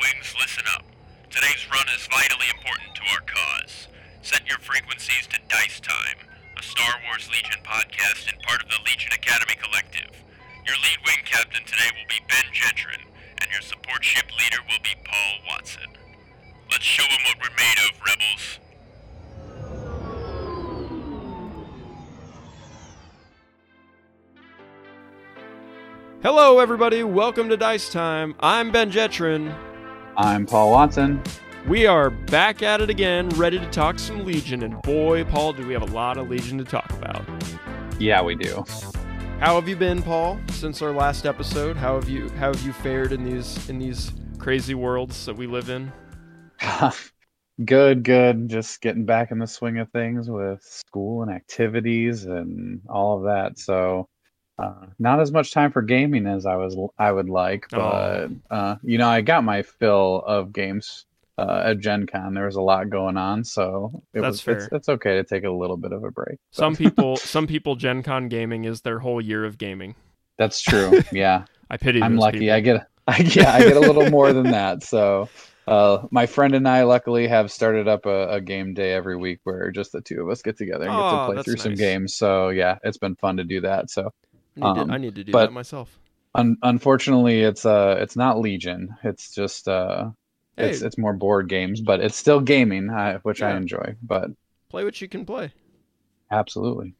wings, listen up. Today's run is vitally important to our cause. Set your frequencies to Dice Time, a Star Wars Legion podcast and part of the Legion Academy Collective. Your lead wing captain today will be Ben Jetron, and your support ship leader will be Paul Watson. Let's show them what we're made of, rebels. Hello, everybody. Welcome to Dice Time. I'm Ben Jetron. I'm Paul Watson. We are back at it again, ready to talk some Legion. And boy, Paul, do we have a lot of Legion to talk about. Yeah, we do. How have you been, Paul, since our last episode? How have you how have you fared in these in these crazy worlds that we live in? good, good. Just getting back in the swing of things with school and activities and all of that. So, uh, not as much time for gaming as I was I would like, but Oh. uh, you know, I got my fill of games uh, at Gen Con. There was a lot going on, so it That's was fair. It's, it's okay to take a little bit of a break. but- Some people some people Gen Con gaming is their whole year of gaming. That's true. Yeah. I pity I'm lucky. people. I get, I, yeah, I get a little more than that. So, uh, my friend and I luckily have started up a, a game day every week where just the two of us get together and get Oh, to play through some games. So, yeah, it's been fun to do that. So, I need, um, to, I need to do that myself. un- unfortunately, it's uh, it's not Legion. It's just uh, Hey, it's it's more board games, but it's still gaming, uh, which I enjoy. But play what you can play. absolutely.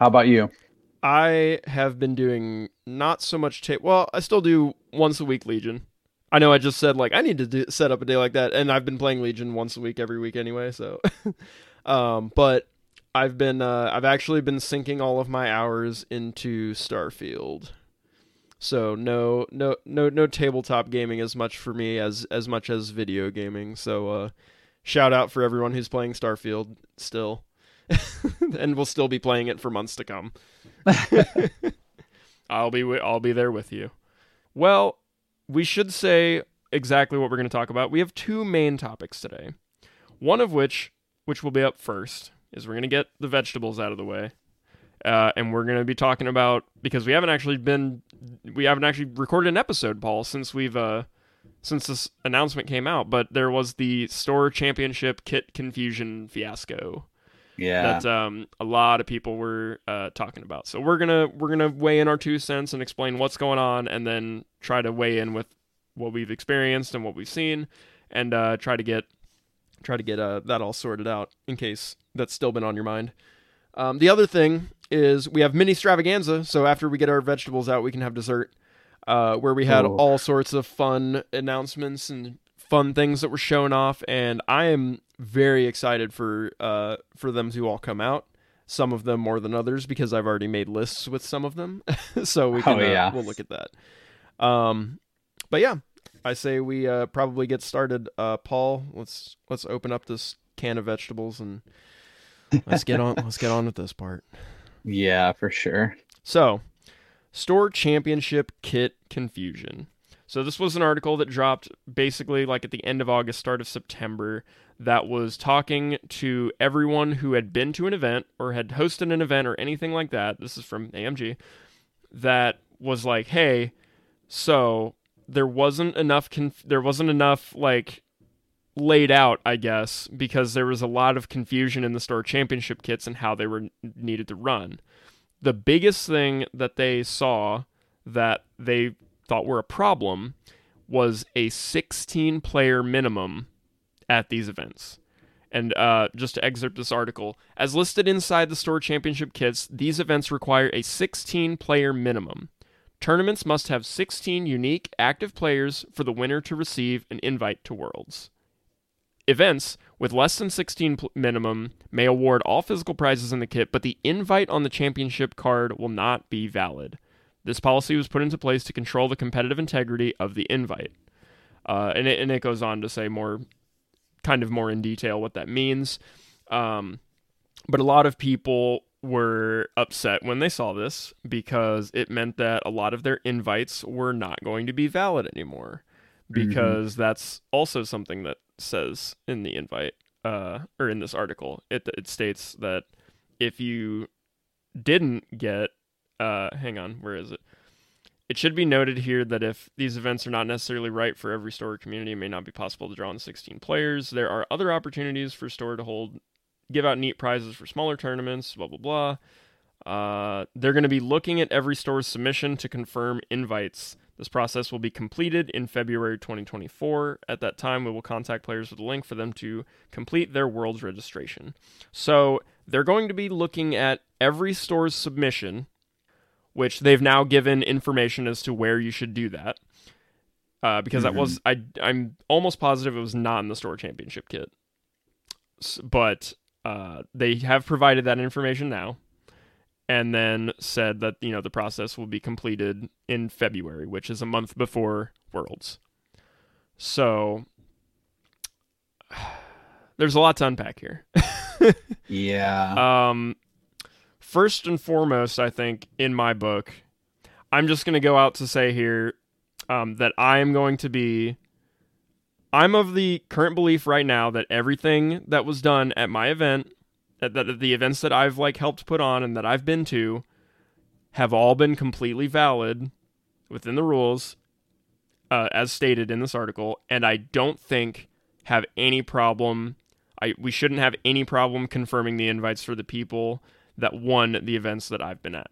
How about you? I have been doing not so much tape. Well, I still do once a week Legion. I know I just said like I need to do, set up a day like that, and I've been playing Legion once a week every week anyway. So, um, but I've been uh, I've actually been sinking all of my hours into Starfield. So no no no no tabletop gaming as much for me as as much as video gaming. So uh, shout out for everyone who's playing Starfield still, and will still be playing it for months to come. I'll be wi- I'll be there with you. Well, we should say exactly what we're going to talk about. We have two main topics today. One of which, which will be up first, is we're going to get the vegetables out of the way. Uh, and we're going to be talking about because we haven't actually been we haven't actually recorded an episode, Paul, since we've uh since this announcement came out, but there was the store championship kit confusion fiasco Yeah. that um, a lot of people were uh, talking about. So we're gonna we're gonna weigh in our two cents and explain what's going on, and then try to weigh in with what we've experienced and what we've seen, and uh, try to get try to get uh, that all sorted out in case that's still been on your mind. Um, the other thing is we have Ministravaganza, so after we get our vegetables out, we can have dessert, uh, where we had all sorts of fun announcements and fun things that were shown off, and I am very excited for uh, for them to all come out. Some of them more than others because I've already made lists with some of them, so we can Oh, yeah. we'll look at that. Um, but yeah, I say we uh, probably get started. Uh, Paul, let's let's open up this can of vegetables and let's get on let's get on with this part. yeah, for sure. So, store championship kit confusion. So this was an article that dropped basically like at the end of August, start of September, that was talking to everyone who had been to an event or had hosted an event or anything like that. This is from AMG. That was like, hey, so there wasn't enough conf- there wasn't enough like laid out, I guess, because there was a lot of confusion in the store championship kits and how they were needed to run the biggest thing that they saw that they thought were a problem was a 16 player minimum at these events. And uh, just to excerpt this article, as listed inside the store championship kits, these events require a 16 player minimum. Tournaments must have 16 unique active players for the winner to receive an invite to Worlds. Events with less than 16 pl- minimum may award all physical prizes in the kit, but the invite on the championship card will not be valid. This policy was put into place to control the competitive integrity of the invite. Uh, and, it, and it goes on to say more, kind of more in detail what that means. Um, but a lot of people were upset when they saw this because it meant that a lot of their invites were not going to be valid anymore because that's also something that says in the invite uh, or in this article. It, it states that if you didn't get uh, hang on where is it? It should be noted here that if these events are not necessarily right for every store or community, it may not be possible to draw on 16 players. There are other opportunities for store to hold, give out neat prizes for smaller tournaments, blah, blah, blah. Uh, they're going to be looking at every store's submission to confirm invites. This process will be completed in February 2024. At that time, we will contact players with a link for them to complete their Worlds registration. So they're going to be looking at every store's submission, which they've now given information as to where you should do that. Uh, because that was I I'm almost positive it was not in the store championship kit, S- but uh, they have provided that information now and then said that you know the process will be completed in February, which is a month before Worlds. So there's a lot to unpack here. Yeah. Um, first and foremost, I think in my book, I'm just going to go out to say here um, that I am going to be. I'm of the current belief right now that everything that was done at my event, that, that the events that I've like helped put on and that I've been to, have all been completely valid within the rules, uh, as stated in this article, and I don't think have any problem I we shouldn't have any problem confirming the invites for the people that won the events that I've been at.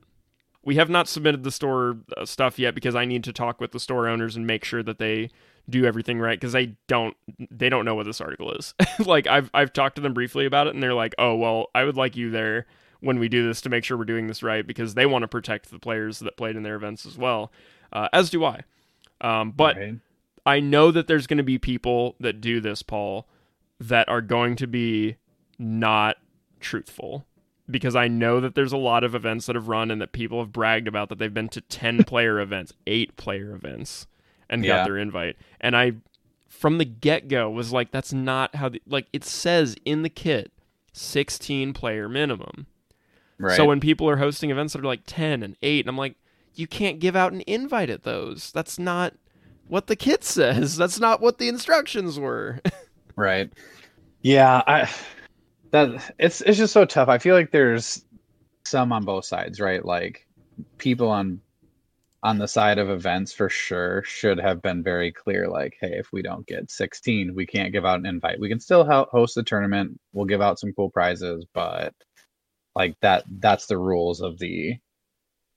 We have not submitted the store uh, stuff yet because I need to talk with the store owners and make sure that they do everything right because they don't they don't know what this article is. like I've I've talked to them briefly about it and they're like, "Oh, well, I would like you there when we do this to make sure we're doing this right because they want to protect the players that played in their events as well." Uh, as do I. Um, but Right. I know that there's going to be people that do this, Paul, that are going to be not truthful. Because I know that there's a lot of events that have run and that people have bragged about that they've been to 10 player events, 8 player events, and got their invite. And I, from the get go, was like, that's not how, the, like, it says in the kit 16 player minimum. Right. So when people are hosting events that are like 10 and 8, and I'm like, you can't give out an invite at those. That's not what the kit says. That's not what the instructions were. Right. Yeah, I that it's it's just so tough. I feel like there's some on both sides, right? Like people on on the side of events for sure should have been very clear like, hey, if we don't get 16, we can't give out an invite. We can still ho- host the tournament. We'll give out some cool prizes, but like that that's the rules of the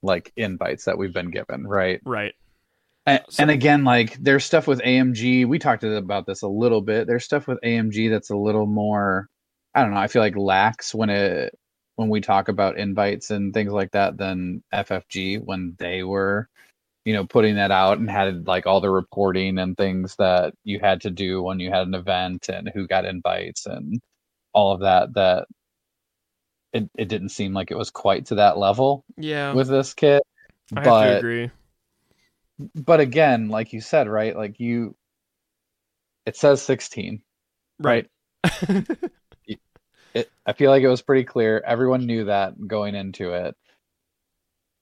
like invites that we've been given, right? right. And, So- and again, like there's stuff with AMG. We talked about this a little bit. There's stuff with AMG that's a little more. I don't know. I feel like lax when it when we talk about invites and things like that than FFG when they were, you know, putting that out and had like all the reporting and things that you had to do when you had an event and who got invites and all of that. That it it didn't seem like it was quite to that level Yeah. with this kit. I have but to agree. but again, like you said, right? Like you, it says 16. Right. It, I feel like it was pretty clear. Everyone knew that going into it.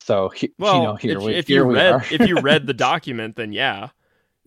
So he, well, you know, here if, we, if here you we read are. if you read the document, then yeah.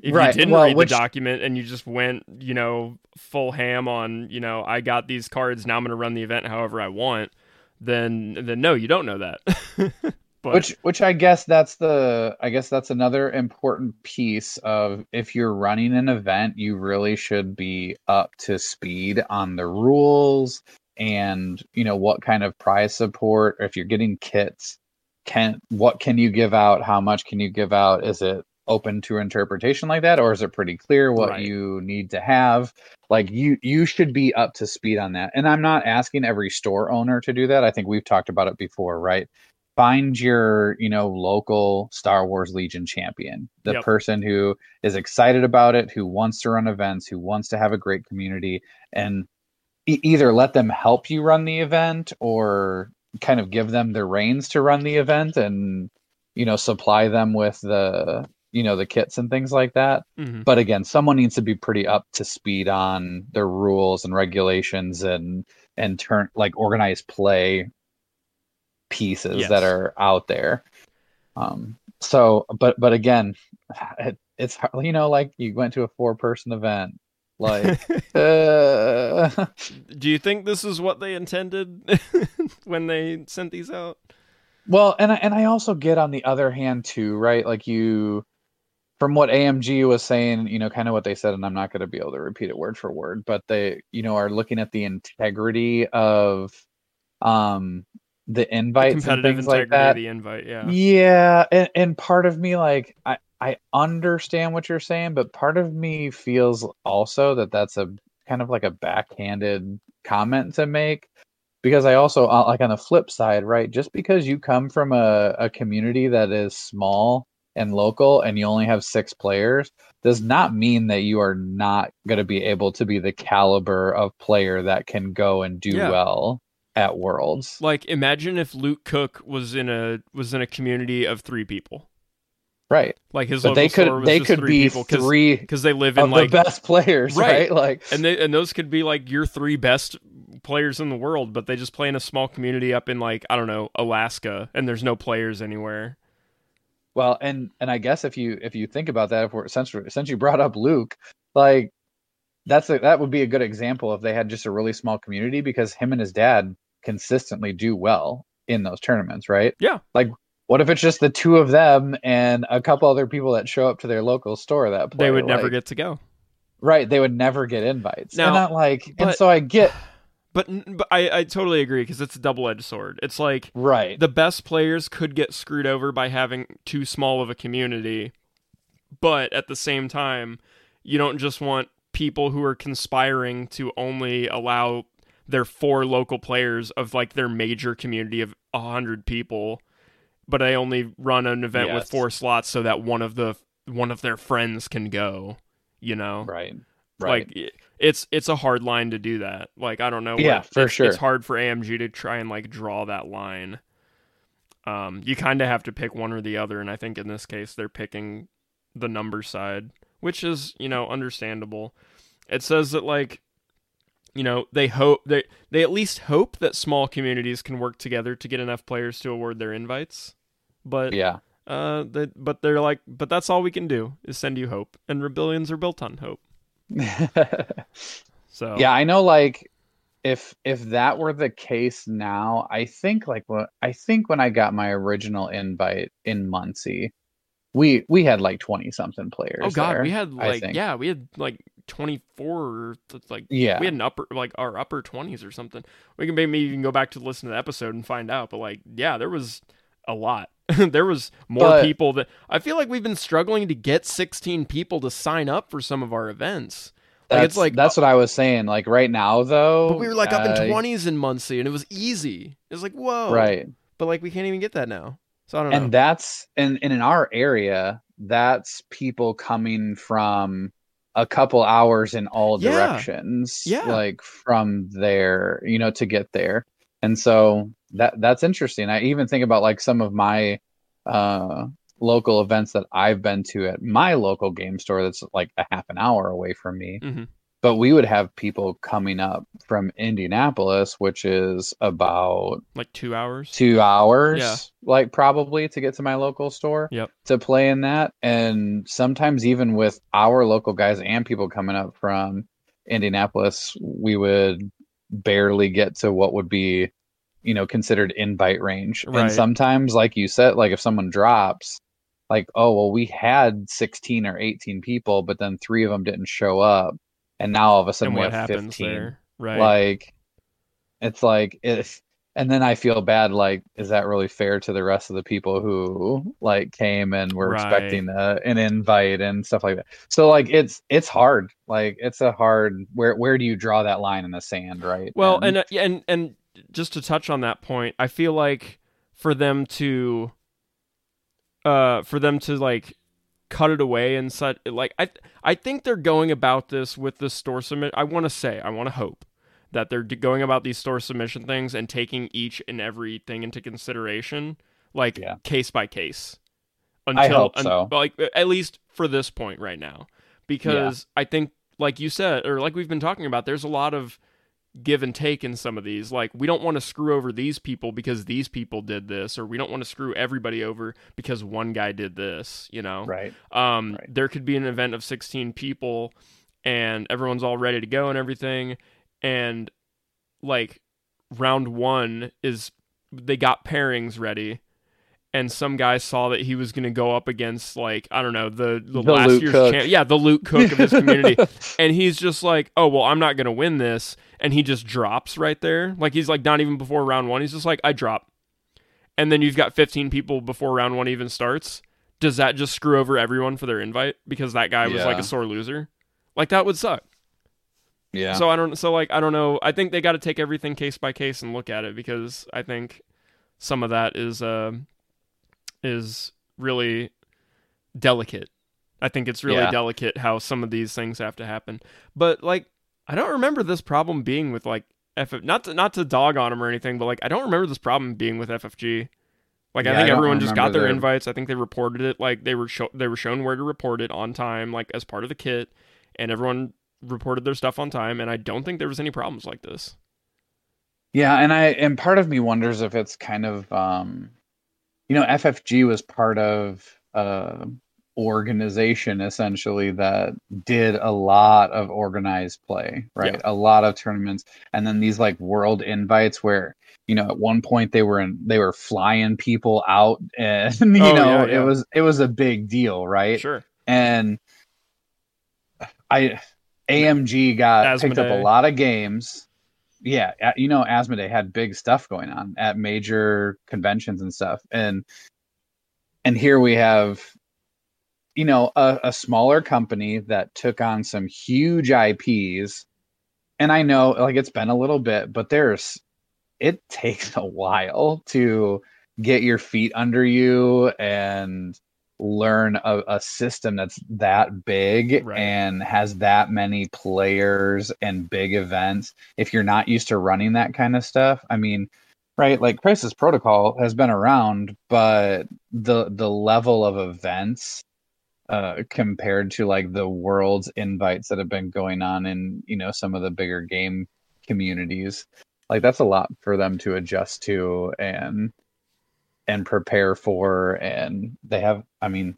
If Right, you didn't well, read which- the document and you just went, you know, full ham on, you know, I got these cards, now I'm going to run the event however I want, then then no, you don't know that. but which which I guess that's the I guess that's another important piece of if you're running an event, you really should be up to speed on the rules and you know what kind of prize support or if you're getting kits can what can you give out? How much can you give out? Is it open to interpretation like that or is it pretty clear what Right. you need to have? Like you you should be up to speed on that. And i'm not asking every store owner to do that. I think we've talked about it before right find your you know local star wars legion champion the Yep. person who is excited about it who wants to run events who wants to have a great community and e- either let them help you run the event or kind of give them the reins to run the event and you know supply them with the you know the kits and things like that Mhm. but again someone needs to be pretty up to speed on the rules and regulations and and turn like organized play pieces Yes. that are out there um so but but again it, it's hard- you know like you went to a four person event like uh, do you think this is what they intended when they sent these out? Well, and I, and I also get on the other hand too, right? Like you, from what AMG was saying, you know, kind of what they said, and I'm not going to be able to repeat it word for word, but they, you know, are looking at the integrity of, um, the invites and things like that. the invite, yeah. Yeah, and, and part of me like I I understand what you're saying, but part of me feels also that that's a kind of like a backhanded comment to make because I also uh, like on the flip side, right? Just because you come from a, a community that is small and local and you only have six players does not mean that you are not going to be able to be the caliber of player that can go and do Yeah. well at worlds. Like imagine if Luke Cook was in a was in a community of three people. Right. Like his But local they could was they just could three be people cause, three 'cause they live in like the best players, Right. right? Like and they and those could be like your three best players in the world, but they just play in a small community up in like I don't know Alaska, and there's no players anywhere. Well, and and I guess if you if you think about that, if we're since since you brought up Luke, like that's a, that would be a good example if they had just a really small community because him and his dad consistently do well in those tournaments, right? Yeah. Like, what if it's just the two of them and a couple other people that show up to their local store that play? They would never get to go. right. They would never get invites. Now, and not like, and so I get But, but I, I totally agree because it's a double edged sword. It's like right. the best players could get screwed over by having too small of a community, but at the same time, you don't just want people who are conspiring to only allow their four local players of like their major community of a hundred people, but i only run an event with four slots so that one of the one of their friends can go. You know, right. Right. like it's it's a hard line to do that. Like I don't know. Yeah, what- for it's, sure. It's hard for AMG to try and like draw that line. Um, you kind of have to pick one or the other, and I think in this case they're picking the number side, which is you know understandable. It says that like you know they hope they they at least hope that small communities can work together to get enough players to award their invites, but Yeah. uh, they, but they're like, but that's all we can do is send you hope, and rebellions are built on hope. So Yeah, I know like if if that were the case now, I think like what I think when I got my original invite in Muncie, we we had like 20 something players. Oh god, there, we had like yeah, we had like twenty four, like Yeah. we had an upper like our upper twenties or something. We can maybe even go back to listen to the episode and find out. But like, yeah, there was a lot. there was more But- people that I feel like we've been struggling to get sixteen people to sign up for some of our events. Like it's like that's what I was saying. Like right now though, but we were like up uh, in twenties in Muncie, and it was easy. It was like whoa, Right. But like we can't even get that now. So I don't know. And that's and, and in our area, that's people coming from a couple hours in all directions. Yeah. Like from there, you know, to get there. And so that that's interesting. I even think about like some of my uh local events that I've been to at my local game store that's like a half an hour away from me. Mhm. But we would have people coming up from Indianapolis, which is about like two hours. two hours, Yeah. like probably to get to my local store Yep. to play in that. And sometimes even with our local guys and people coming up from Indianapolis, we would barely get to what would be, you know, considered invite range. Right. And sometimes, like you said, like if someone drops, like, oh well, we had sixteen or eighteen people, but then three of them didn't show up, and now all of a sudden we have fifteen there? Right. like it's like if and then i feel bad like is that really fair to the rest of the people who like came and were Right. expecting a, an invite and stuff like that so like it's it's hard like it's a hard where where do you draw that line in the sand right Well, and uh, yeah, and and just to touch on that point, I feel like for them to, uh, for them to like cut it away and such, like I I think they're going about this with the store submit. I want to say, I want to hope that they're going about these store submission things and taking each and everything into consideration, like Yeah. case by case. I hope so. Like at least for this point right now, because I think, like you said, or like we've been talking about, there's a lot of give and take in some of these. Like, we don't want to screw over these people because these people did this, or we don't want to screw everybody over because one guy did this, you know? right Um, Right. There could be an event of 16 people and everyone's all ready to go and everything. And like round one is they got pairings ready, and some guy saw that he was going to go up against like I don't know the the, The last Luke year's champ, yeah, the Luke Cook of his community, and he's just like, oh well, I'm not going to win this, and he just drops right there, like he's like not even before round one, he's just like I drop, and then you've got 15 people before round one even starts. Does that just screw over everyone for their invite because that guy was like a sore loser? Like that would suck. Yeah. So I don't. So like I don't know. I think they got to take everything case by case and look at it because I think some of that is uh, is really delicate. I think it's really Yeah. delicate how some of these things have to happen. But like I don't remember this problem being with like FF. Not to not to dog on them or anything, but like I don't remember this problem being with FFG. Like I think I everyone just got their their- invites. I think they reported it. Like they were show- they were shown where to report it on time, like as part of the kit, and everyone reported their stuff on time. And I don't think there was any problems like this. Yeah, and I and part of me wonders if it's kind of um you know, FFG was part of a organization essentially that did a lot of organized play, right? Yeah. A lot of tournaments and then these like world invites where you know at one point they were in they were flying people out and you Oh, know yeah, yeah. it was it was a big deal right Sure. and I AMG got picked up a lot of games. Yeah, you know, Asmodee had big stuff going on at major conventions and stuff, and and here we have, you know, a, a smaller company that took on some huge IPs, and I know like it's been a little bit, but there's it takes a while to get your feet under you and learn a, a system that's that big Right. and has that many players and big events if you're not used to running that kind of stuff i mean right like crisis protocol has been around but the the level of events uh compared to like the world's invites that have been going on in you know some of the bigger game communities like that's a lot for them to adjust to and and prepare for and they have i mean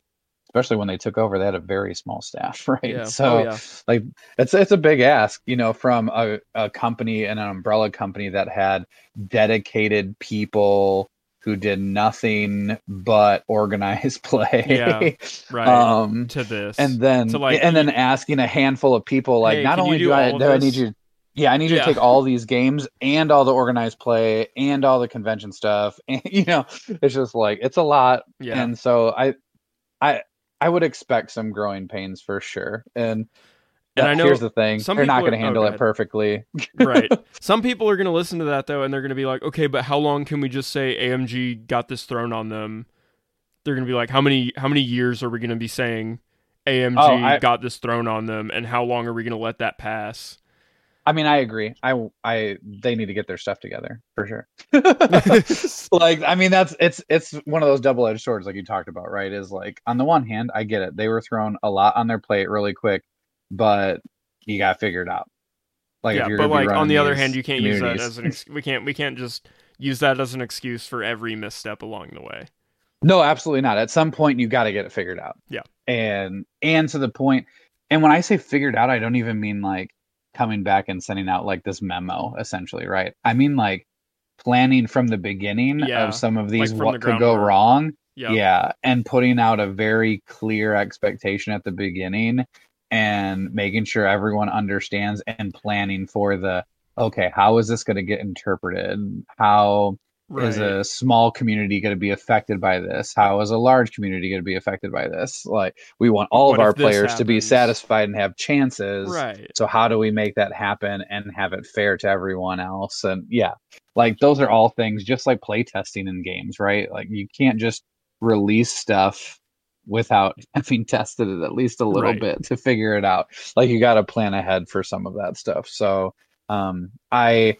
especially when they took over they had a very small staff right Yeah. so oh yeah. like it's it's a big ask you know from a, a company and an umbrella company that had dedicated people who did nothing but organize play Yeah, Right. um to this. and then like, and then asking a handful of people like Hey, not only do do I do I need you yeah I need you Yeah. to take all these games and all the organized play and all the convention stuff and you know it's just like it's a lot yeah. and so I I I would expect some growing pains for sure and And that- I know here's the thing some they're not going to oh, handle it perfectly right. Some people are going to listen to that though, and they're going to be like, "Okay, but how long can we just say AMG got this thrown on them?" They're going to be like, "How many how many years are we going to be saying AMG Oh, I- got this thrown on them, and how long are we going to let that pass?" I mean I agree. I I they need to get their stuff together for sure. Like i mean that's it's it's one of those double-edged swords like you talked about right? Is like on the one hand i get it. They were thrown a lot on their plate really quick but you got to figure it out. Like if yeah, you're but like on the other hand, you can't use that as an ex- we can't we can't just use that as an excuse for every misstep along the way. no absolutely not. At some point you got to get it figured out. Yeah. and and to the point and when i say figured out i don't even mean like coming back and sending out like this memo essentially right? I mean like planning from the beginning Yeah, of some of these the what could go wrong. Yeah. yeah and putting out a very clear expectation at the beginning and making sure everyone understands and planning for the okay how is this going to get interpreted? How is a small community going to be affected by this? How is a large community going to be affected by this? Like we want all What of our players to be satisfied and have chances. Right. so how do we make that happen and have it fair to everyone else? And yeah like those are all things just like playtesting in games right? Like you can't just release stuff without having tested it at least a little Right. bit to figure it out. Like you got to plan ahead for some of that stuff. So um i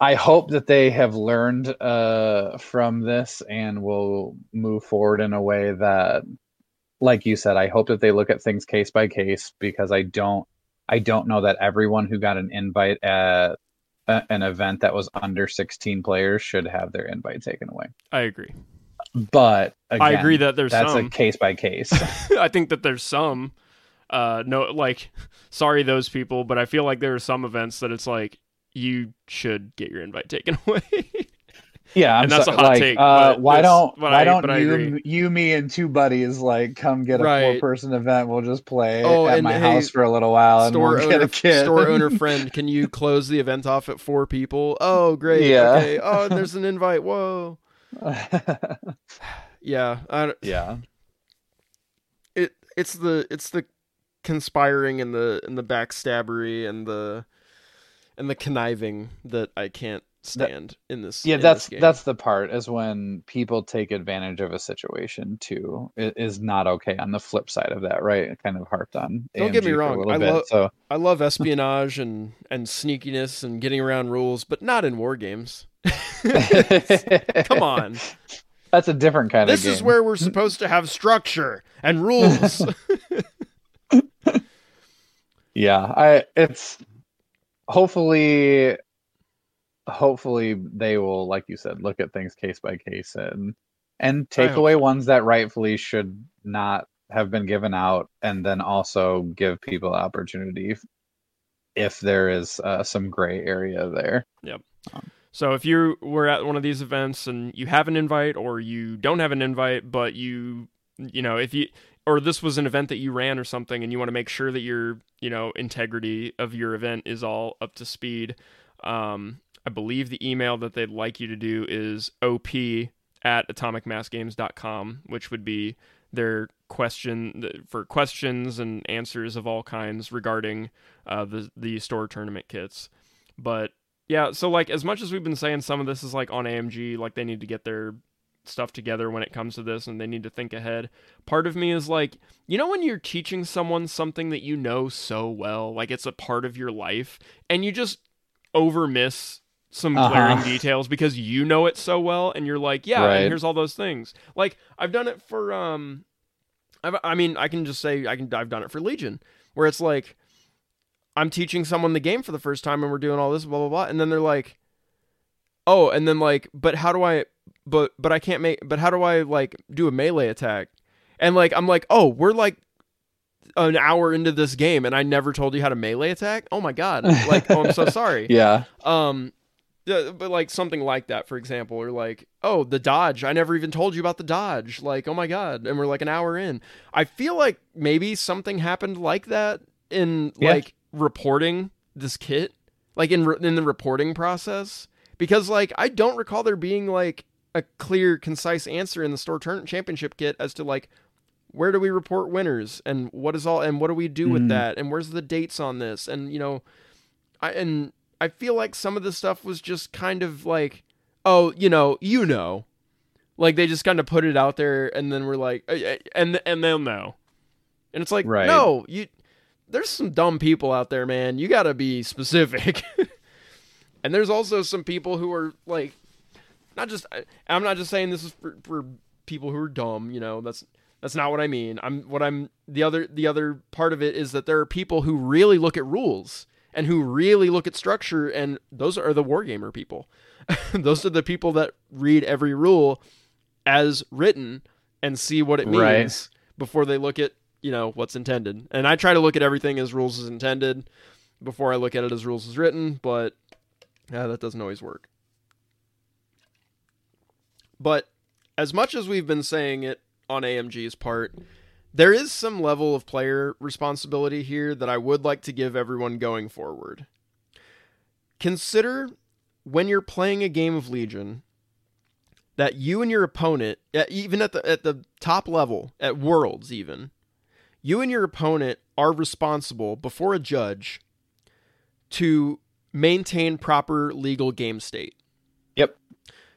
i hope that they have learned uh from this and will move forward in a way that like you said i hope that they look at things case by case because i don't i don't know that everyone who got an invite at a, an event that was under 16 players should have their invite taken away I agree. but I agree that there's that's some. a case by case I think that there's some. Uh, no, like, sorry those people, but I feel like there are some events that it's like you should get your invite taken away. Yeah, I'm And that's so- a hot like, take, uh, why don't why I- don't you you me and two buddies like come get a Right. four person event? We'll just play Oh, at and my hey, house for a little while and store we'll get owner, a kid. store owner friend, can you close the event off at four people? Oh, great. Yeah. Okay. Oh, there's an invite. Whoa. Yeah. I, yeah, it it's the it's the conspiring and the and the backstabbery and the and the conniving that I can't stand in this. yeah. in That's this that's the part is when people take advantage of a situation too. It is not okay. On the flip side of that, right? It kind of harped on. Don't get me AMG for a wrong, I love so I love espionage and and sneakiness and getting around rules, but not in war games. Come on. That's a different kind This of. This is where we're supposed to have structure and rules. yeah i it's hopefully hopefully they will like you said look at things case by case and and take away ones that rightfully should not have been given out and then also give people opportunity if, if there is uh, some gray area there Yep. So if you were at one of these events and you have an invite or you don't have an invite, but you you know, if you or this was an event that you ran or something and you want to make sure that your, you know, integrity of your event is all up to speed, um, I believe the email that they'd like you to do is op at atomicmassgames.com, which would be their question for questions and answers of all kinds regarding uh, the the store tournament kits. But yeah, so like as much as we've been saying some of this is like on AMG, like they need to get their stuff together when it comes to this and they need to think ahead. Part of me is like, you know when you're teaching someone something that you know so well, like it's a part of your life and you just overmiss some Uh-huh. glaring details because you know it so well and you're like, yeah, Right. and here's all those things. Like I've done it for um I've, I mean, I can just say I can I've done it for Legion where it's like I'm teaching someone the game for the first time and we're doing all this blah blah blah and then they're like oh and then like but how do I but but I can't make but how do I like do a melee attack? And like I'm like oh we're like an hour into this game and I never told you how to melee attack? Oh my god. Like oh I'm so sorry. Yeah. Um yeah, but like something like that for example or like oh the dodge. I never even told you about the dodge. Like oh my god. And we're like an hour in. I feel like maybe something happened like that in Yeah. like reporting this kit like in re- in the reporting process. Because like i don't recall there being like a clear concise answer in the store tournament championship kit as to like where do we report winners and what is all and what do we do with Mhm. that and where's the dates on this and you know I and I feel like some of the stuff was just kind of like, oh, you know, you know, like they just kind of put it out there, and then we're like, "Uh, uh," and and they'll know, and it's like, Right. no, you, there's some dumb people out there, man. You got to be specific, and there's also some people who are like, not just, I- I'm not just saying this is for, for people who are dumb, you know, that's that's not what I mean. I'm what I'm the other the other part of it is that there are people who really look at rules and who really look at structure and those are the wargamer people. those are the people that read every rule as written and see what it means Right. before they look at, you know, what's intended. And I try to look at everything as rules as intended before I look at it as rules as written, but uh, that doesn't always work. But as much as we've been saying it on AMG's part, there is some level of player responsibility here that I would like to give everyone going forward. Consider when you're playing a game of Legion that you and your opponent, even at the at the top level, at Worlds even, you and your opponent are responsible before a judge to maintain proper legal game state. Yep.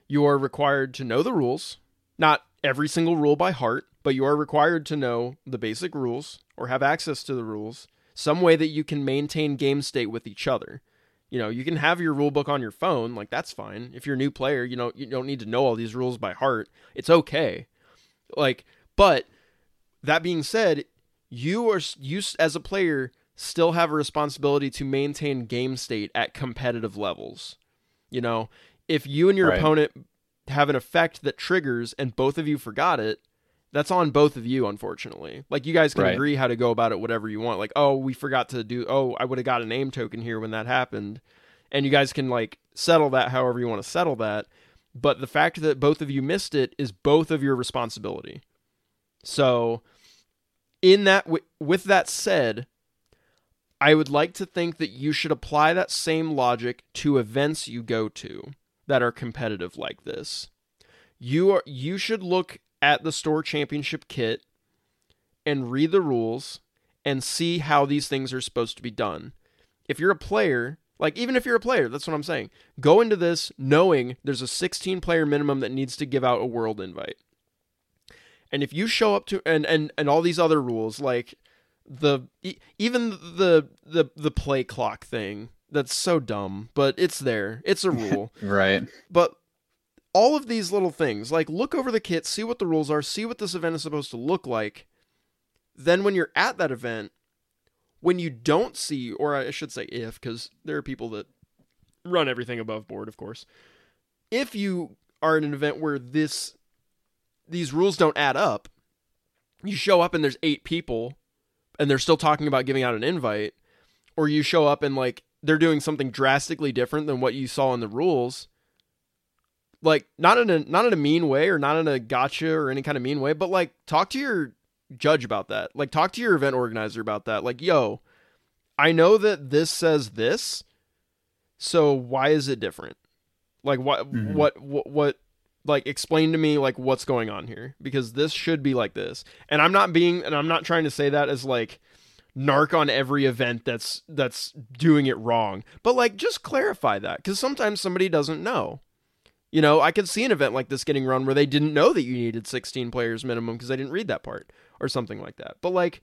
You are required to know the rules, not every single rule by heart, but you are required to know the basic rules or have access to the rules, some way that you can maintain game state with each other. You know, you can have your rule book on your phone, like that's fine. If you're a new player, you know, you don't need to know all these rules by heart. It's okay. Like, but that being said, you are you as a player still have a responsibility to maintain game state at competitive levels. You know, if you and your Right. opponent have an effect that triggers and both of you forgot it, that's on both of you unfortunately. Like you guys can Right. agree how to go about it whatever you want. Like, oh, we forgot to do oh, I would have got an aim token here when that happened. And you guys can like settle that however you want to settle that. but the fact that both of you missed it is both of your responsibility. So, in that w- with that said, I would like to think that you should apply that same logic to events you go to that are competitive like this. You are you should look at the store championship kit and read the rules and see how these things are supposed to be done. If you're a player, like even if you're a player, that's what I'm saying. Go into this knowing there's a 16 player minimum that needs to give out a world invite. And if you show up to and and and all these other rules like the even the the the play clock thing that's so dumb, but it's there. It's a rule. right. But all of these little things, like look over the kit, see what the rules are, see what this event is supposed to look like. Then when you're at that event, when you don't see, or I should say if, because there are people that run everything above board, of course. If you are in an event where this these rules don't add up, you show up and there's eight people and they're still talking about giving out an invite, or you show up and like they're doing something drastically different than what you saw in the rules. Like not in a not in a mean way or not in a gotcha or any kind of mean way, but like talk to your judge about that. Like talk to your event organizer about that. Like, yo, I know that this says this, so why is it different? Like what mm-hmm. what what what like explain to me like what's going on here because this should be like this. And I'm not being and I'm not trying to say that as like narc on every event that's that's doing it wrong. But like just clarify that cuz sometimes somebody doesn't know. You know, I could see an event like this getting run where they didn't know that you needed 16 players minimum because they didn't read that part or something like that. But like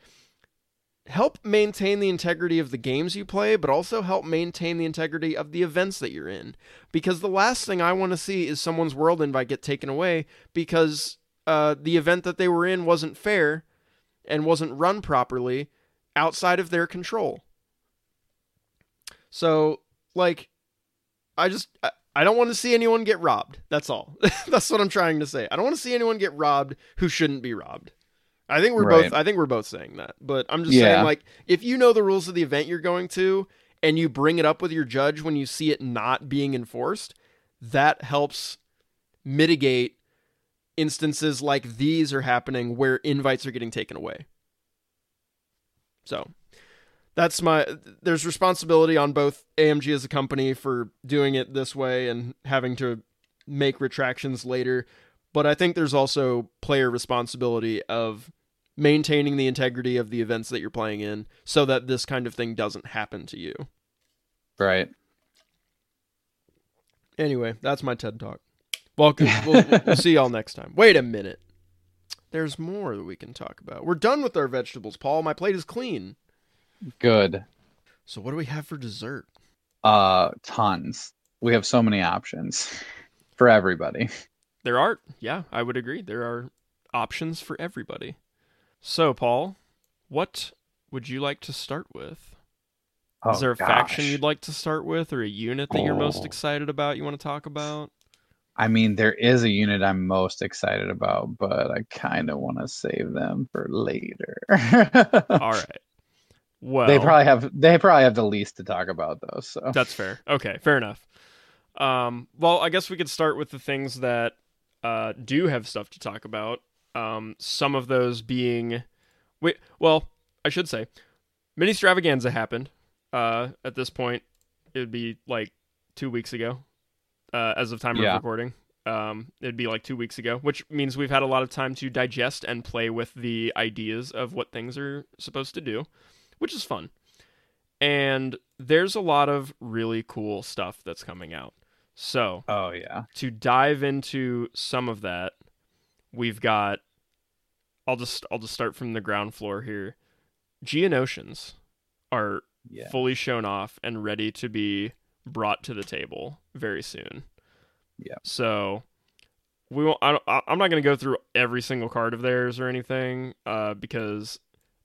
help maintain the integrity of the games you play, but also help maintain the integrity of the events that you're in. Because the last thing I want to see is someone's world invite get taken away because uh, the event that they were in wasn't fair and wasn't run properly outside of their control. So, like, I just. I, I don't want to see anyone get robbed. That's all. That's what I'm trying to say. I don't want to see anyone get robbed who shouldn't be robbed. I think we're right. both I think we're both saying that. But I'm just yeah. saying like if you know the rules of the event you're going to and you bring it up with your judge when you see it not being enforced, that helps mitigate instances like these are happening where invites are getting taken away. So, that's my there's responsibility on both AMG as a company for doing it this way and having to make retractions later, but I think there's also player responsibility of maintaining the integrity of the events that you're playing in so that this kind of thing doesn't happen to you. Right. Anyway, that's my TED talk. Welcome. we'll, we'll see y'all next time. Wait a minute. There's more that we can talk about. We're done with our vegetables, Paul. My plate is clean. Good. So what do we have for dessert? Uh tons. We have so many options for everybody. There are, yeah, I would agree. There are options for everybody. So, Paul, what would you like to start with? Oh, Is there a gosh. faction you'd like to start with, or a unit that oh. you're most oh. excited about? You want to talk about? I mean, there is a unit I'm most excited about, but I kind of want to save them for later. All right. Well, they probably have they probably have the least to talk about though. So that's fair. Okay, fair enough. Um, well, I guess we could start with the things that uh, do have stuff to talk about. Um, some of those being, wait, well, I should say, Ministravaganza happened. Uh, at this point, it would be like two weeks ago, uh, as of time yeah. of recording. Um, it'd be like two weeks ago, which means we've had a lot of time to digest and play with the ideas of what things are supposed to do, which is fun. And there's a lot of really cool stuff that's coming out. So, oh yeah, to dive into some of that, we've got I'll just I'll just start from the ground floor here. Geonosians are yeah. fully shown off and ready to be brought to the table very soon. Yeah. So we won't. I am not going to go through every single card of theirs or anything, uh, because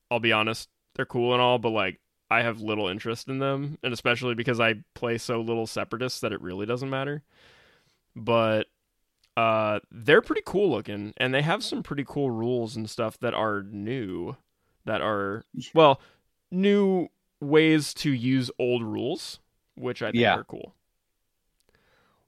I'll be honest, they're cool and all, but like I have little interest in them, and especially because I play so little separatists that it really doesn't matter. But uh, they're pretty cool looking, and they have some pretty cool rules and stuff that are new. That are well, new ways to use old rules, which I think yeah. are cool.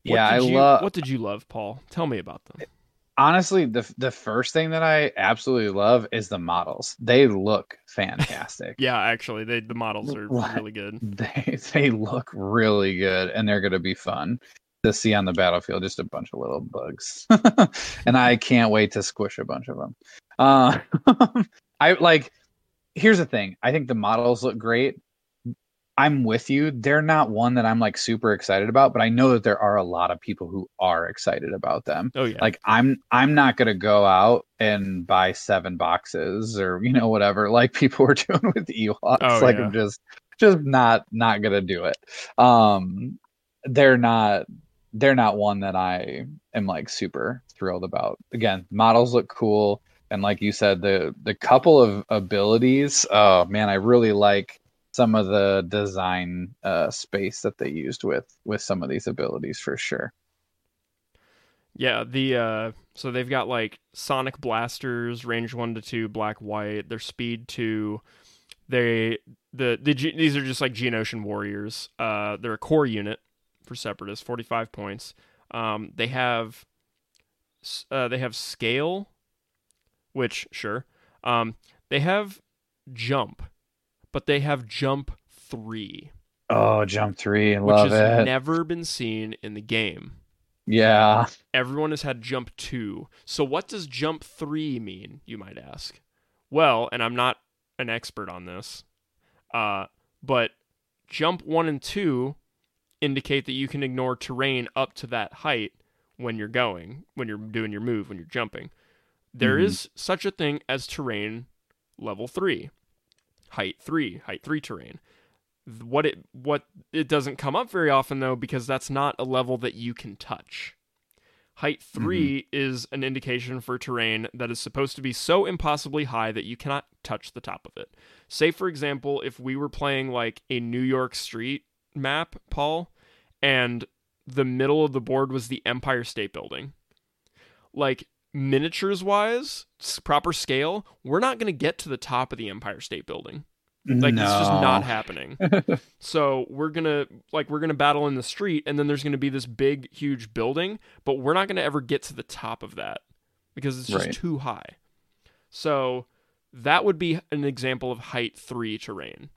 Yeah, I you, love. What did you love, Paul? Tell me about them. honestly the the first thing that i absolutely love is the models they look fantastic Yeah, actually, they the models are What? really good. they they look really good and they're going to be fun to see on the battlefield just a bunch of little bugs and i can't wait to squish a bunch of them uh i like here's the thing i think the models look great i'm with you. They're not one that i'm like super excited about but i know that there are a lot of people who are excited about them. Oh yeah, like i'm i'm not going to go out and buy seven boxes or you know whatever like people were doing with ewoks. Oh, like yeah. i'm just just not not going to do it. Um they're not they're not one that i am like super thrilled about. Again models look cool and like you said the the couple of abilities oh man i really like some of the design uh space that they used with with some of these abilities for sure yeah. The uh, so they've got like sonic blasters, range one to two, black white. Their speed two. They the the these are just like Geonosian warriors. Uh, they're a core unit for separatists, forty five points. Um, they have uh, they have scale, which sure. Um, they have jump, but they have jump three, Oh, jump three, I which has it. never been seen in the game. yeah, Everyone has had jump two. So what does jump three mean, you might ask? Well, and I'm not an expert on this, uh, but jump one and two indicate that you can ignore terrain up to that height when you're going, when you're doing your move, when you're jumping. There Mhm. is such a thing as terrain level three, height three, height three terrain. What it what it doesn't come up very often though because that's not a level that you can touch. Height 3 mm-hmm. is an indication for terrain that is supposed to be so impossibly high that you cannot touch the top of it. Say for example, if we were playing like a New York street map, Paul, and the middle of the board was the Empire State Building. Like miniatures wise, proper scale, we're not going to get to the top of the Empire State Building. Like it's just not happening. so we're gonna like we're gonna battle in the street, and then there's gonna be this big, huge building, but we're not gonna ever get to the top of that because it's just Right. too high. So that would be an example of height three terrain.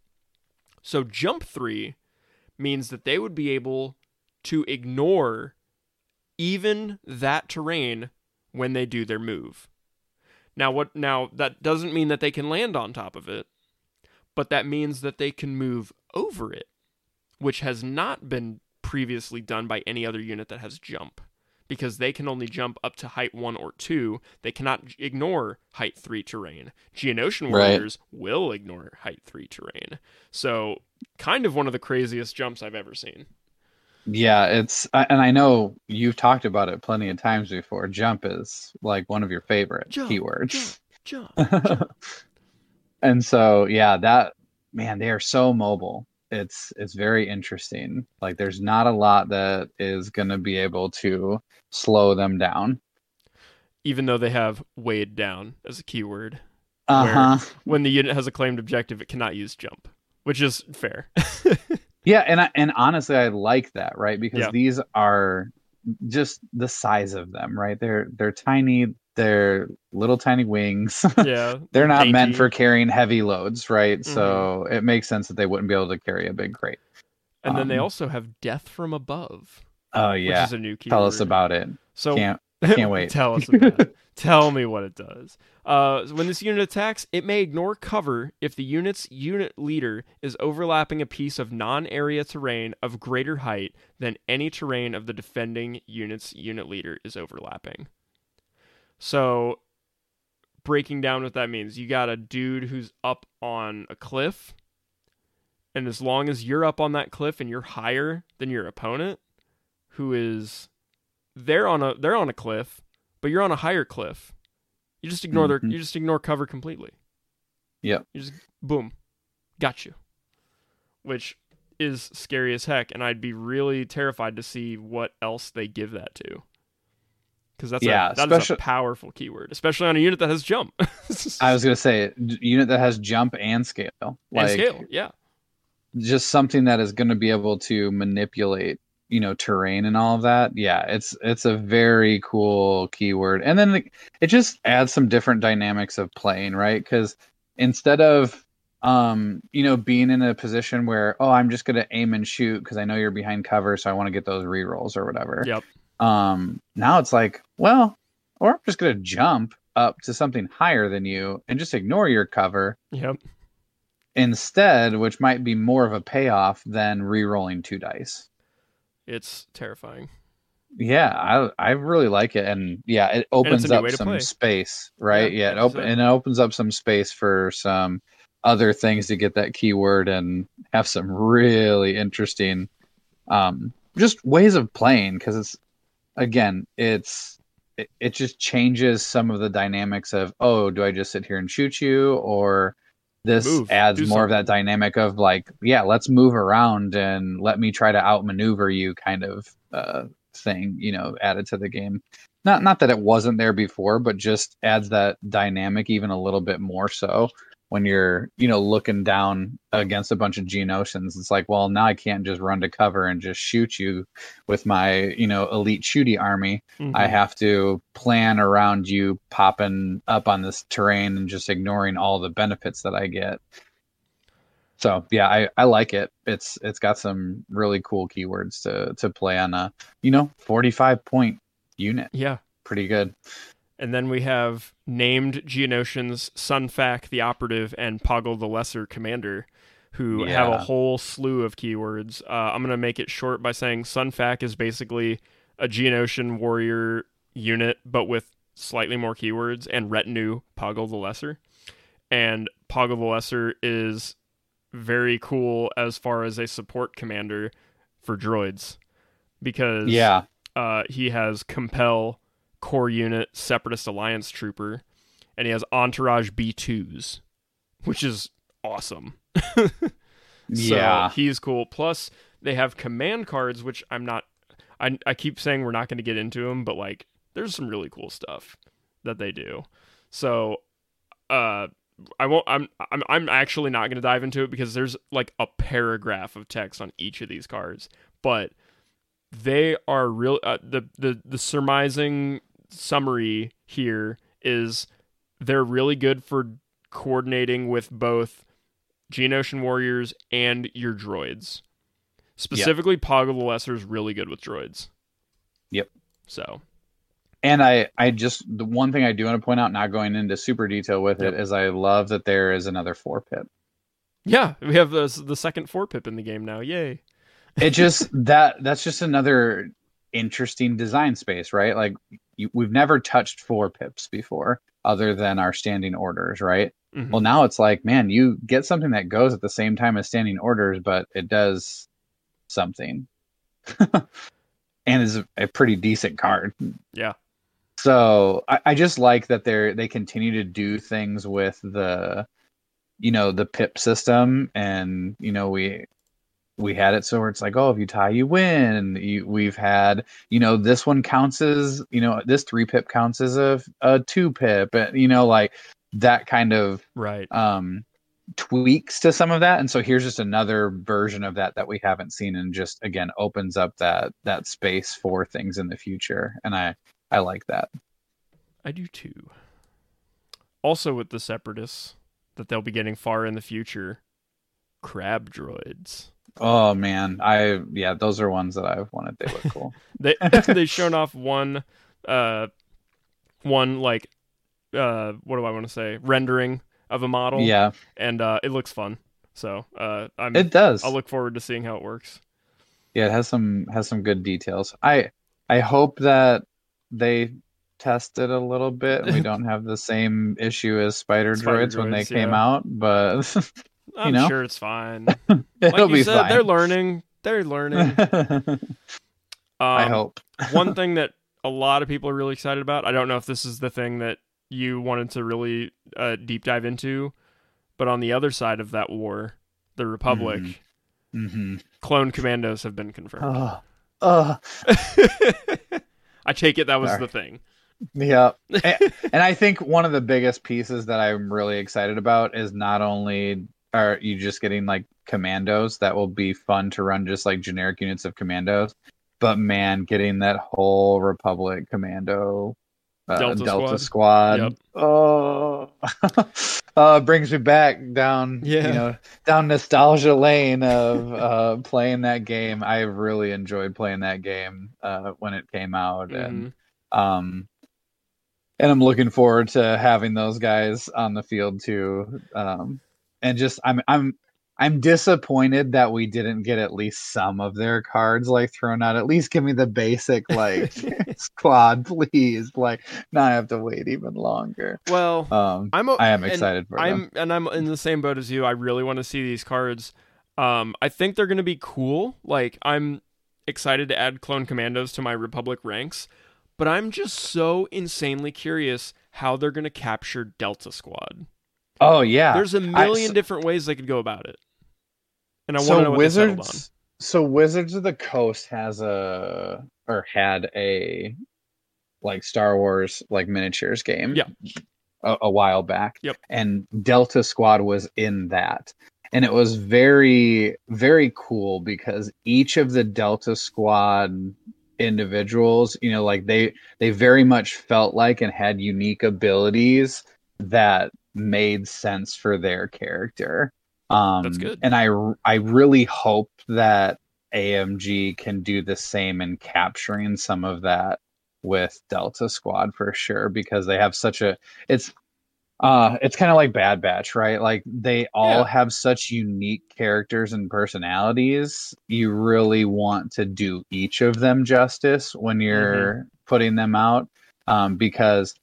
So jump three means that they would be able to ignore even that terrain when they do their move. Now what now that doesn't mean that they can land on top of it, but that means that they can move over it, which has not been previously done by any other unit that has jump. Because they can only jump up to height 1 or 2. They cannot ignore height 3 terrain. Geonosian Right. warriors will ignore height 3 terrain. So, kind of one of the craziest jumps I've ever seen. Yeah, it's and I know you've talked about it plenty of times before. Jump is like one of your favorite Jump, keywords. Jump, jump. and so yeah, that man, they are so mobile. It's it's very interesting. Like there's not a lot that is going to be able to slow them down. Even though they have weighed down as a keyword. Uh-huh. When the unit has a claimed objective, it cannot use jump, which is fair. Yeah, and I, and honestly, I like that, right? Because Yeah. these are just the size of them, right? They're they're tiny, they're little tiny wings. yeah. they're not meant for carrying heavy loads, right? Mm-hmm. So it makes sense that they wouldn't be able to carry a big crate. And then they um, also have death from above, Oh which yeah, is a new keyword. tell us about it. So Can't can't wait. Tell us about it. Tell me what it does. Uh, when this unit attacks, it may ignore cover if the unit's unit leader is overlapping a piece of non-area terrain of greater height than any terrain of the defending unit's unit leader is overlapping. So, breaking down what that means, you got a dude who's up on a cliff, and as long as you're up on that cliff and you're higher than your opponent, who is they're on a they're on a cliff, but you're on a higher cliff. You just ignore their Mhm. you just ignore cover completely. Yep. You just boom, got you. Which is scary as heck, and I'd be really terrified to see what else they give that to. Because that's Yeah, a, that is a powerful keyword, especially on a unit that has jump. I was gonna say unit that has jump and scale, and like scale, yeah, just something that is going to be able to manipulate you know terrain and all of that. Yeah it's it's a very cool keyword. And then it, it just adds some different dynamics of playing right? Because instead of um you know being in a position where oh i'm just going to aim and shoot because i know you're behind cover so i want to get those rerolls or whatever Yep. um now it's like well or i'm just going to jump up to something higher than you and just ignore your cover. Yep. instead which might be more of a payoff than re-rolling two dice It's terrifying. yeah i i really like it and yeah it opens up some space right Yeah, yeah, it op- 100%. and it opens up some space for some other things to get that keyword and have some really interesting um just ways of playing because it's again it's it, it just changes some of the dynamics of oh do i just sit here and shoot you or this Move, adds more of that dynamic of like yeah let's move around and let me try to outmaneuver you kind of uh thing you know added to the game. Not not that it wasn't there before but just adds that dynamic even a little bit more so when you're you know looking down against a bunch of Geonosians it's like well now i can't just run to cover and just shoot you with my you know elite shooty army. Mhm. i have to plan around you popping up on this terrain and just ignoring all the benefits that i get. So yeah i i like it. It's it's got some really cool keywords to to play on a you know 45 point unit. Yeah. pretty good And then we have named Geonosians, Sunfac the Operative, and Poggle the Lesser Commander, who have a whole slew of keywords. Uh, I'm going to make it short by saying Sunfac is basically a Geonosian warrior unit, but with slightly more keywords, and Retinue, Poggle the Lesser. And Poggle the Lesser is very cool as far as a support commander for droids because yeah uh, he has Compel, Core Unit, Separatist Alliance Trooper, and he has Entourage B2s, which is awesome. yeah So he's cool. Plus, they have command cards, which I'm not. I, I keep saying we're not going to get into them, but like, there's some really cool stuff that they do. So, uh, I won't. I'm. I'm. I'm actually not going to dive into it because there's like a paragraph of text on each of these cards, but they are real. Uh, the the the surmising summary here is they're really good for coordinating with both Geonosian warriors and your droids. Specifically, Poggle the Lesser is really good with droids. Yep. So And I, I just the one thing I do want to point out, not going into super detail with it, Yep. is I love that there is another four pip. yeah, we have the the second four pip in the game now. Yay! It just that that's just another interesting design space, right? Like you, we've never touched four pips before, other than our standing orders, right? Mhm. Well, now it's like, man, you get something that goes at the same time as standing orders, but it does something, and is a, a pretty decent card. Yeah. So I, I just like that they're they continue to do things with the, you know, the pip system, and you know we we had it so where it's like, oh, if you tie, you win. You, we've had, you know, this one counts as, you know, this three pip counts as a a two pip, and you know, like that kind of right. um tweaks to some of that and so here's just another version of that that we haven't seen and just again opens up that that space for things in the future and i i like that I do too. Also, with the separatists that they'll be getting far in the future, crab droids. Oh man i yeah those are ones that i've wanted they look cool They they've shown off one, uh, one like, uh, what do I want to say? Rendering of a model. yeah and uh, it looks fun. So uh, I'm. it does I'll look forward to seeing how it works. yeah it has some has some good details i i hope that they test it a little bit and we don't have the same issue as spider, Spider droids, when they droids, came out but I'm know? sure it's fine. it'll like you be said, fine they're learning. They're learning. Um, i hope one thing that a lot of people are really excited about. I don't know if this is the thing that you wanted to really uh, deep dive into, but on the other side of that war, the Republic, Mhm. hmm clone commandos have been confirmed. oh, oh. I take it that was Sorry. the thing. Yeah. and I think one of the biggest pieces that I'm really excited about is not only are you just getting like commandos that will be fun to run just like generic units of commandos, but man, getting that whole Republic Commando uh, Delta Delta, Squad. Squad, Yep. oh, uh, brings me back down, Yeah. you know, down nostalgia lane of uh, playing that game. I really enjoyed playing that game uh, when it came out, and Mhm. um, and I'm looking forward to having those guys on the field too. Um, and just I'm I'm I'm disappointed that we didn't get at least some of their cards like thrown out. At least give me the basic like squad, please. Like not have to wait even longer. Well, Um, I'm. o- I am excited for them. I'm and I'm in the same boat as you. I really want to see these cards. Um, I think they're gonna be cool. Like I'm excited to add clone commandos to my Republic ranks, but I'm just so insanely curious how they're gonna capture Delta Squad. Oh yeah, There's a million so- different ways they could go about it, and I want to so know what they on. Wizards. So Wizards of the Coast has a or had a like Star Wars like miniatures game. Yeah. A, a while back. Yep. And Delta Squad was in that. And it was very, very cool because each of the Delta Squad individuals, you know, like they they very much felt like and had unique abilities that made sense for their character. Um, That's good. And I I really hope that AMG can do the same in capturing some of that with Delta Squad for sure because they have such a it's uh it's kind of like Bad Batch, right? Like they all Yeah. have such unique characters and personalities. You really want to do each of them justice when you're putting them out um because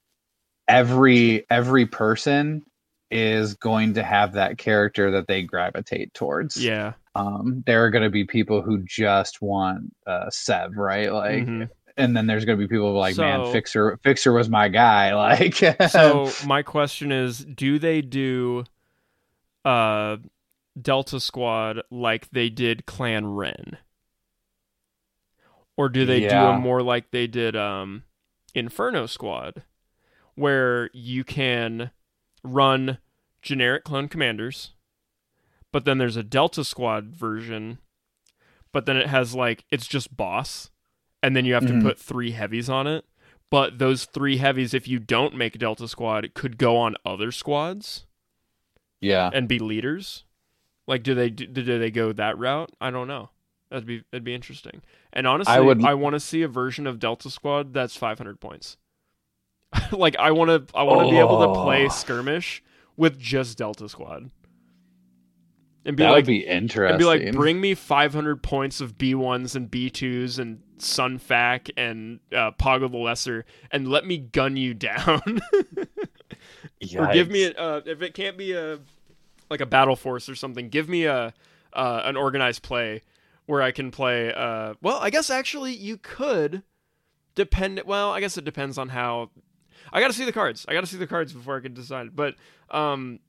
every every person is going to have that character that they gravitate towards. Yeah. Um, there are going to be people who just want uh, Sev, right? Like, Mhm. and then there's going to be people like, man, Fixer, Fixer was my guy. Like, So my question is, do they do uh Delta Squad like they did Clan Wren? Or do they do a more like they did um Inferno Squad where you can run generic clone commanders but then there's a Delta Squad version but then it has like it's just boss and then you have Mhm. to put 3 heavies on it but those three heavies, if you don't make Delta Squad, it could go on other squads yeah, and be leaders. Like, do they do, do they go that route? I don't know. That'd be that'd be interesting. And honestly, I, would- I want to see a version of Delta Squad that's 500 points. like, I want to I want to be able to play Oh. skirmish with just Delta Squad, and be that like, would be interesting. and be like, bring me 500 points of B1s and B2s and Sunfac and uh, Poggle the Lesser, and let me gun you down. or give me a, uh, if it can't be a like a battle force or something, give me a uh, an organized play where I can play. Uh, well, I guess actually you could depend. Well, I guess it depends on how. I got to see the cards. I got to see the cards before I can decide. But um,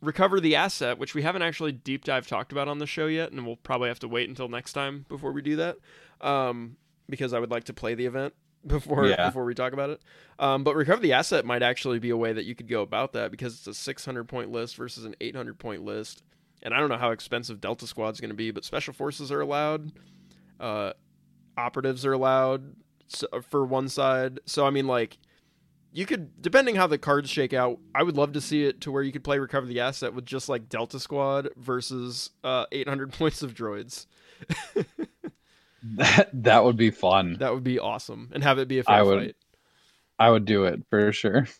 recover the asset, which we haven't actually deep dive talked about on the show yet, and we'll probably have to wait until next time before we do that, um, because I would like to play the event before Yeah. before we talk about it. Um, but recover the asset might actually be a way that you could go about that because it's a 600 point list versus an 800 point list, and I don't know how expensive Delta Squad's going to be, but special forces are allowed, uh, operatives are allowed for one side. So I mean, like, you could depending how the cards shake out. I would love to see it to where you could play recover the asset with just like Delta Squad versus uh, 800 points of droids. that, that would be fun. That would be awesome, and have it be a fair I would- fight. I would do it for sure.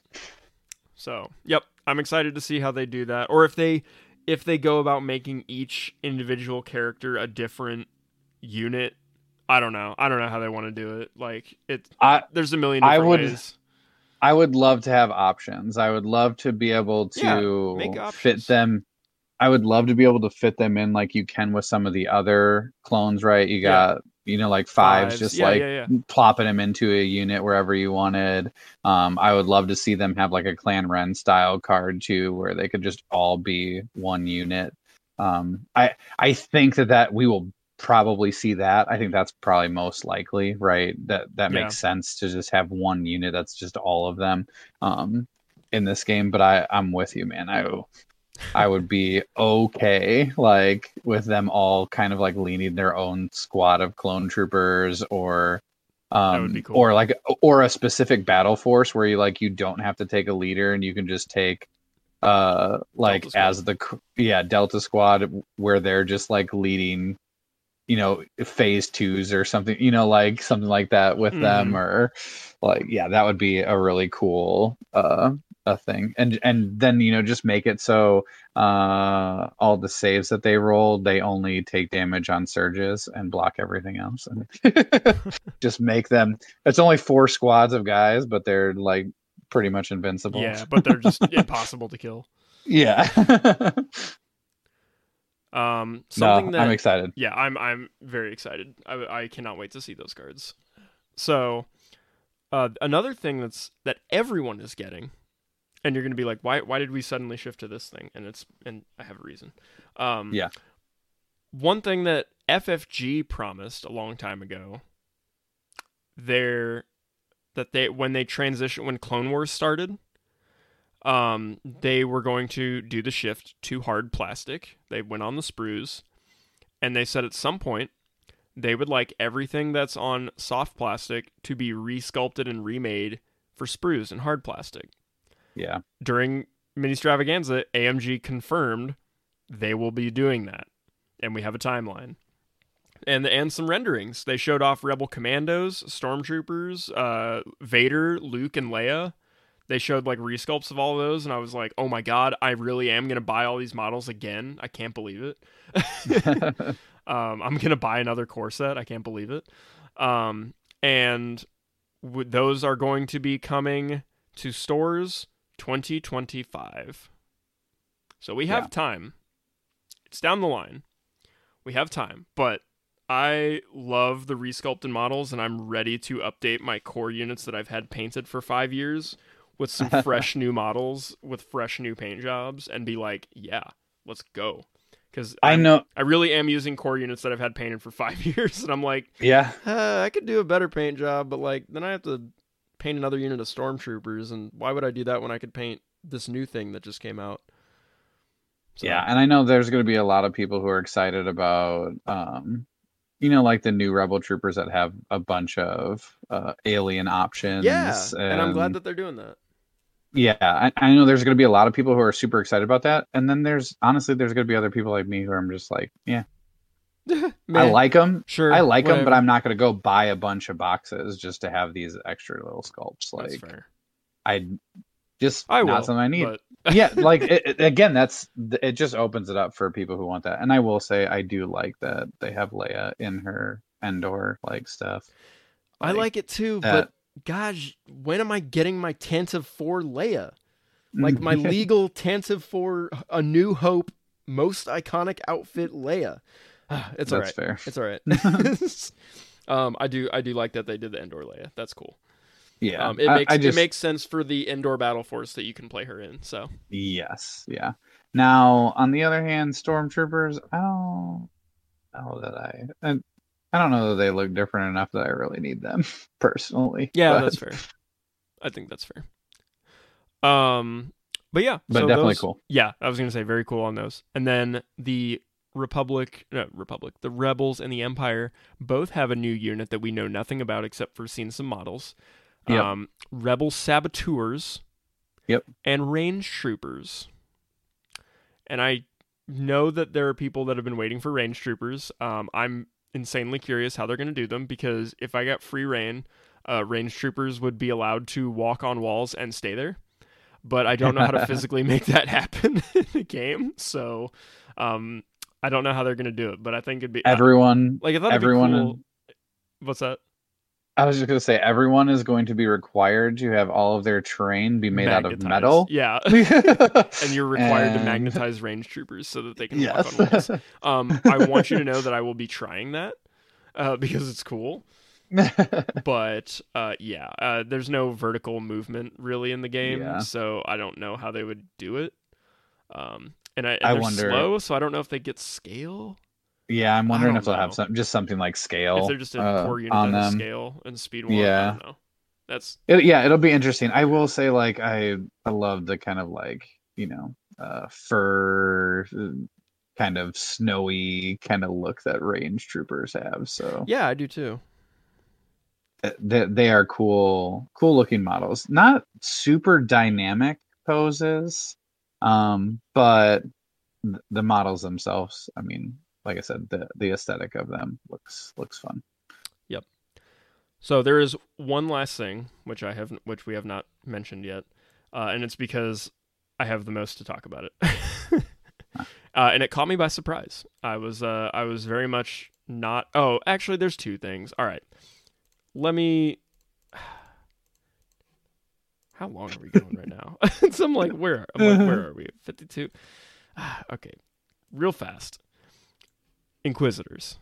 So, yep, I'm excited to see how they do that, or if they if they go about making each individual character a different unit. I don't know. I don't know how they want to do it. Like it, I there's a million I would- ways. I would love to have options. I would love to be able to make fit them. I would love to be able to fit them in like you can with some of the other clones, right? You Yeah. got, you know, like fives, Fives. just Yeah, like yeah, yeah. plopping them into a unit wherever you wanted. Um, I would love to see them have like a Clan Wren style card too, where they could just all be one unit. Um, I I think that that we will probably see that. I think that's probably most likely, right? That that Yeah. makes sense to just have one unit that's just all of them um, in this game. But I I'm with you, man. I I would be okay, like with them all kind of like leading their own squad of clone troopers, or um, cool. or like or a specific battle force where you like you don't have to take a leader and you can just take uh like as the yeah Delta Squad where they're just like leading you know phase twos or something you know like something like that with them Mhm. or like yeah that would be a really cool uh a thing and and then you know just make it so uh all the saves that they roll they only take damage on surges and block everything else and just make them it's only four squads of guys but they're like pretty much invincible Yeah, but they're just impossible to kill. yeah Um, no something that i'm excited yeah, I'm I'm very excited. I, I cannot wait to see those cards. So, uh, another thing that's that everyone is getting, and you're gonna be like, why why did we suddenly shift to this thing? And it's and I have a reason. Um, Yeah. One thing that FFG promised a long time ago, there, that they when they transition when Clone Wars started, um, they were going to do the shift to hard plastic. They went on the sprues, and they said at some point they would like everything that's on soft plastic to be resculpted and remade for sprues and hard plastic. yeah During Ministravaganza, AMG confirmed they will be doing that, and we have a timeline. And and some renderings. They showed off Rebel Commandos, Stormtroopers, uh, Vader, Luke, and Leia. They showed like resculpts of all of those, and I was like, "Oh my god, I really am gonna buy all these models again. I can't believe it." Um, I'm gonna buy another core set. I can't believe it. Um, and w- those are going to be coming to stores 2025. So we have Yeah. time. It's down the line. We have time, but I love the resculpted models, and I'm ready to update my core units that I've had painted for five years with some fresh new models with fresh new paint jobs, and be like, yeah, let's go. Because i know I really am using core units that I've had painted for five years, and I'm like, yeah uh, I could do a better paint job, but like then I have to paint another unit of stormtroopers, and why would I do that when I could paint this new thing that just came out? So, Yeah, and I know there's going to be a lot of people who are excited about, um, you know, like the new Rebel Troopers that have a bunch of uh, alien options. yeah, and I'm glad that they're doing that. Yeah, I, I know there's going to be a lot of people who are super excited about that, and then there's honestly there's going to be other people like me who I'm just like, yeah, I like them, sure, I like them, but. I'm not going to go buy a bunch of boxes just to have these extra little sculpts. Like. I just I will, not something I need. but yeah like it, it- again that's it just opens it up for people who want that and i will say i do like that they have leia in her endor like stuff I like it too. that- But gosh, when am I getting my Tantive Four Leia? Like my legal Tantive Four A New Hope most iconic outfit Leia. it's all that's right. fair It's all right. um, I do I do like that they did the Endor Leia. That's cool. yeah Um, it makes I, just it makes sense for the Endor battle force that you can play her in. So yes yeah now on the other hand stormtroopers i don't know that i I, I don't know that they look different enough that i really need them personally yeah, but, that's fair. I think that's fair. Um, but yeah, but so definitely those- cool Yeah, I was gonna say very cool on those. And then the Republic, no, Republic, the Rebels and the Empire both have a new unit that we know nothing about except for seeing some models. Yep. Um, Rebel Saboteurs. Yep. And Range Troopers. And I know that there are people that have been waiting for Range Troopers. Um, I'm insanely curious how they're going to do them because if I got free rein, uh, Range Troopers would be allowed to walk on walls and stay there. But I don't know how to physically make that happen in the game. So um, I don't know how they're going to do it. But I think it'd be everyone like I thought everyone cool. What's that? I was just gonna say everyone is going to be required to have all of their terrain be made out of metal. Yeah. and you're required to magnetize range troopers so that they can walk on walls. Um, I want you to know that I will be trying that uh, because it's cool. But uh, yeah, uh, there's no vertical movement really in the game, Yeah. so I don't know how they would do it. Um, and I, and I they're wonder- slow, so I don't know if they get scale. Yeah, I'm wondering if they'll know. have some just something like scale. if they're just a uh, core unit on them. scale and speed one. I Yeah. don't know. That's It, yeah, it'll be interesting. I will say, like, I I love the kind of like you know uh, fur, kind of snowy kind of look that range troopers have. So Yeah, I do too. th- they, they are cool, cool looking models. Not super dynamic poses, um, but the models themselves. I mean, like I said, the the aesthetic of them looks looks fun. Yep. So there is one last thing which I have which we have not mentioned yet, uh, and it's because I have the most to talk about it, uh, and it caught me by surprise. I was uh, I was very much not. Oh, actually, there's two things. All right, let me. How long are we going right now? so I'm like, where? I'm like, where are we? Fifty-two. okay, real fast. Inquisitors.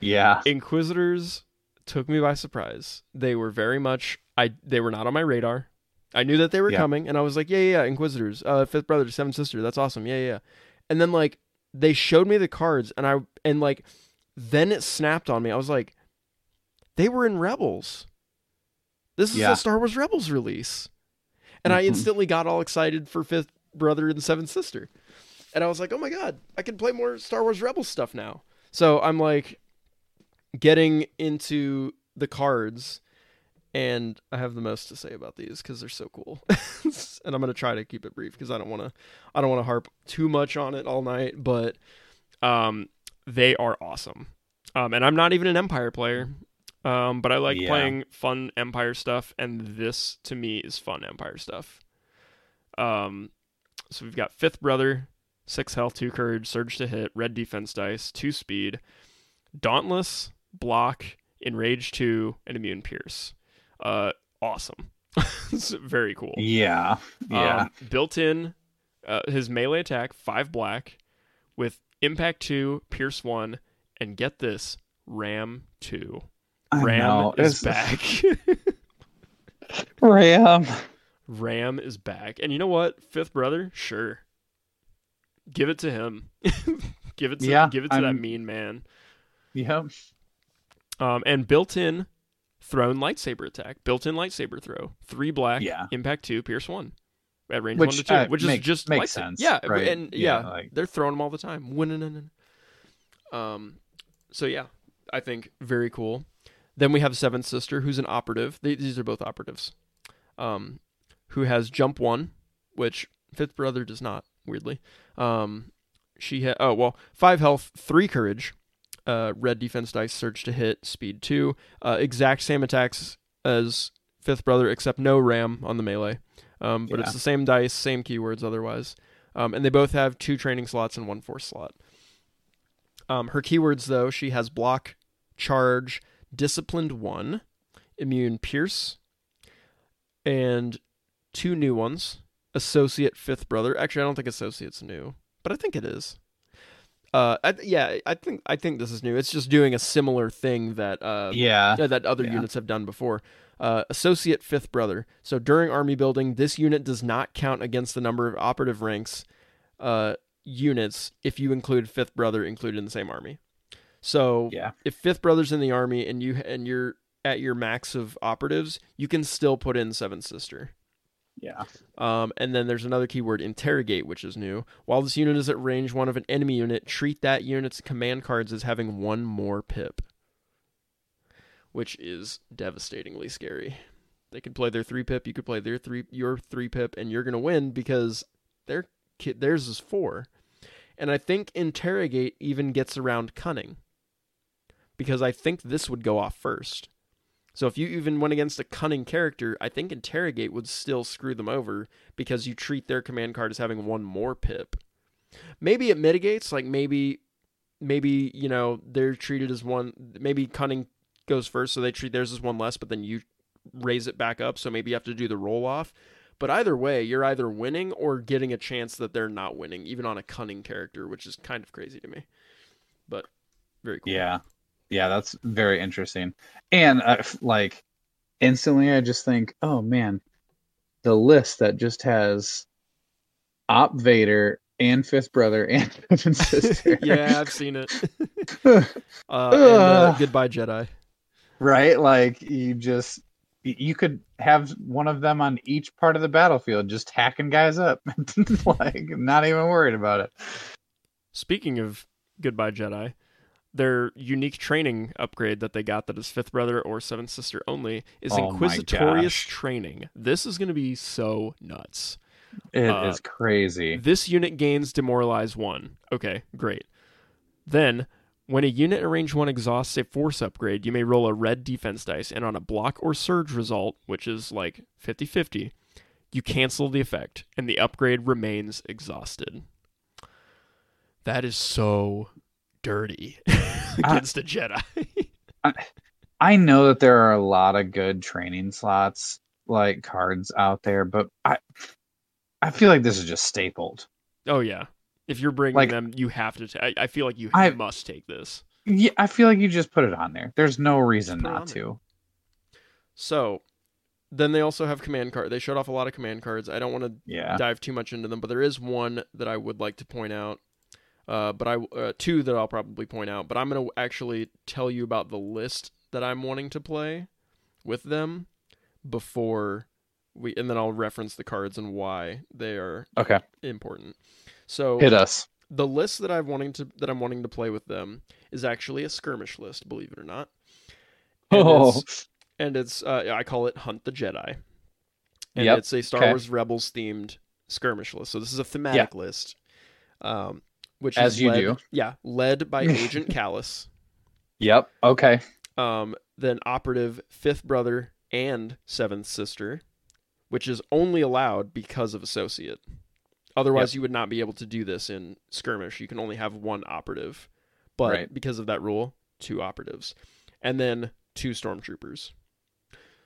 Yeah, Inquisitors took me by surprise. They were very much I they were not on my radar. I knew that they were Yeah. coming and I was like, yeah, yeah, yeah, Inquisitors, uh fifth brother, seventh sister, that's awesome. Yeah, yeah, yeah. And then like they showed me the cards and I and like then it snapped on me. I was like they were in Rebels. This is Yeah. a Star Wars Rebels release. And I Mhm. instantly got all excited for fifth brother and seventh sister. And I was like, "Oh my god, I can play more Star Wars Rebels stuff now." So I'm like getting into the cards and I have the most to say about these cuz they're so cool. and I'm going to try to keep it brief cuz I don't want to I don't want to harp too much on it all night, but um they are awesome. Um and I'm not even an Empire player. Um but I like Yeah. playing fun Empire stuff and this to me is fun Empire stuff. Um so we've got Fifth Brother, six health, two courage, surge to hit, red defense dice, two speed, dauntless, block, enrage two, and immune pierce. Uh, awesome. it's very cool. yeah, yeah. Um, built in, uh, his melee attack five black, with impact two, pierce one, and get this, ram two. I Ram know, is it's- back. Ram. Ram is back. And you know what? Fifth brother, sure. Give it to him. give it to Yeah, give it to that I'm- mean man. Yep. Um, and built-in thrown lightsaber attack, built-in lightsaber throw, three black, Yeah. impact two, pierce one, at range Which, one to two, uh, which make- is just makes lightsaber. sense, Yeah, right? and Yeah, yeah, like- they're throwing them all the time. Winning. Um, so yeah, I think very cool. Then we have Seventh Sister, who's an operative. They, these are both operatives. Um, who has jump one, which Fifth Brother does not. Weirdly, um, she had oh well, five health, three courage, uh, red defense dice, surge to hit, speed two, uh, exact same attacks as Fifth Brother, except no ram on the melee. Um, but it's the same dice, same keywords otherwise. Um, and they both have two training slots and one force slot. Um, her keywords, though, she has block, charge, disciplined one, immune pierce, and two new ones. Associate fifth brother. Actually, I don't think associate's new, but I think it is. Uh, I, yeah, I think I think this is new. It's just doing a similar thing that uh, Yeah. that other Yeah. units have done before. Uh, associate fifth brother. So during army building, this unit does not count against the number of operative ranks uh, units if you include fifth brother included in the same army. So Yeah. if fifth brother's in the army and you and you're at your max of operatives, you can still put in seventh sister. Yeah. Um, and then there's another keyword, interrogate, which is new. While this unit is at range one of an enemy unit, treat that unit's command cards as having one more pip, which is devastatingly scary. They could play their three pip, you could play their three, your three pip, and you're gonna win because their theirs is four. And I think interrogate even gets around cunning, because I think this would go off first. So if you even went against a cunning character, I think interrogate would still screw them over because you treat their command card as having one more pip. Maybe it mitigates, like maybe maybe, you know, they're treated as one maybe cunning goes first so they treat theirs as one less, but then you raise it back up, so maybe you have to do the roll off. But either way, you're either winning or getting a chance that they're not winning, even on a cunning character, which is kind of crazy to me. But very cool. Yeah. Yeah, that's very interesting. And uh, like instantly I just think, "Oh man, the list that just has Op Vader and Fifth Brother and Seven Sister." yeah, I've seen it. uh, and, uh, goodbye, Jedi. right? Like you just you could have one of them on each part of the battlefield, just hacking guys up, like not even worried about it. Speaking of Goodbye Jedi, their unique training upgrade that they got that is fifth brother or seventh sister only is Oh Inquisitorius training. This is going to be so nuts. It is Uh, crazy. This unit gains demoralize one. Okay, great. Then, when a unit in range one exhausts a force upgrade, you may roll a red defense dice, and on a block or surge result, which is like 50 50, you cancel the effect, and the upgrade remains exhausted. That is so dirty against a Jedi. I know that there are a lot of good training slots like cards out there, but I I feel like this is just stapled. oh, yeah. If you're bringing Like- them, you have to. I I feel like you I- must take this. Yeah, I feel like you just put it on there. There's no reason not to. So, then they also have command card. They showed off a lot of command cards. I don't want to Yeah. dive too much into them, but there is one that I would like to point out. Uh, but I uh, two that I'll probably point out. But I'm gonna actually tell you about the list that I'm wanting to play with them before we, and then I'll reference the cards and why they are Okay. important. So Hit us. the list that I'm wanting to that I'm wanting to play with them is actually a skirmish list, believe it or not. And Oh, it's- and it's uh, I call it Hunt the Jedi, and Yep, it's a Star okay. Wars Rebels themed skirmish list. So this is a thematic list, um, which As is you led, do. yeah, led by Agent Kallus, yep. Okay. um, then Operative Fifth Brother and Seventh Sister, which is only allowed because of Associate. Otherwise, you would not be able to do this in skirmish. You can only have one operative, but Right. because of that rule, two operatives, and then two stormtroopers.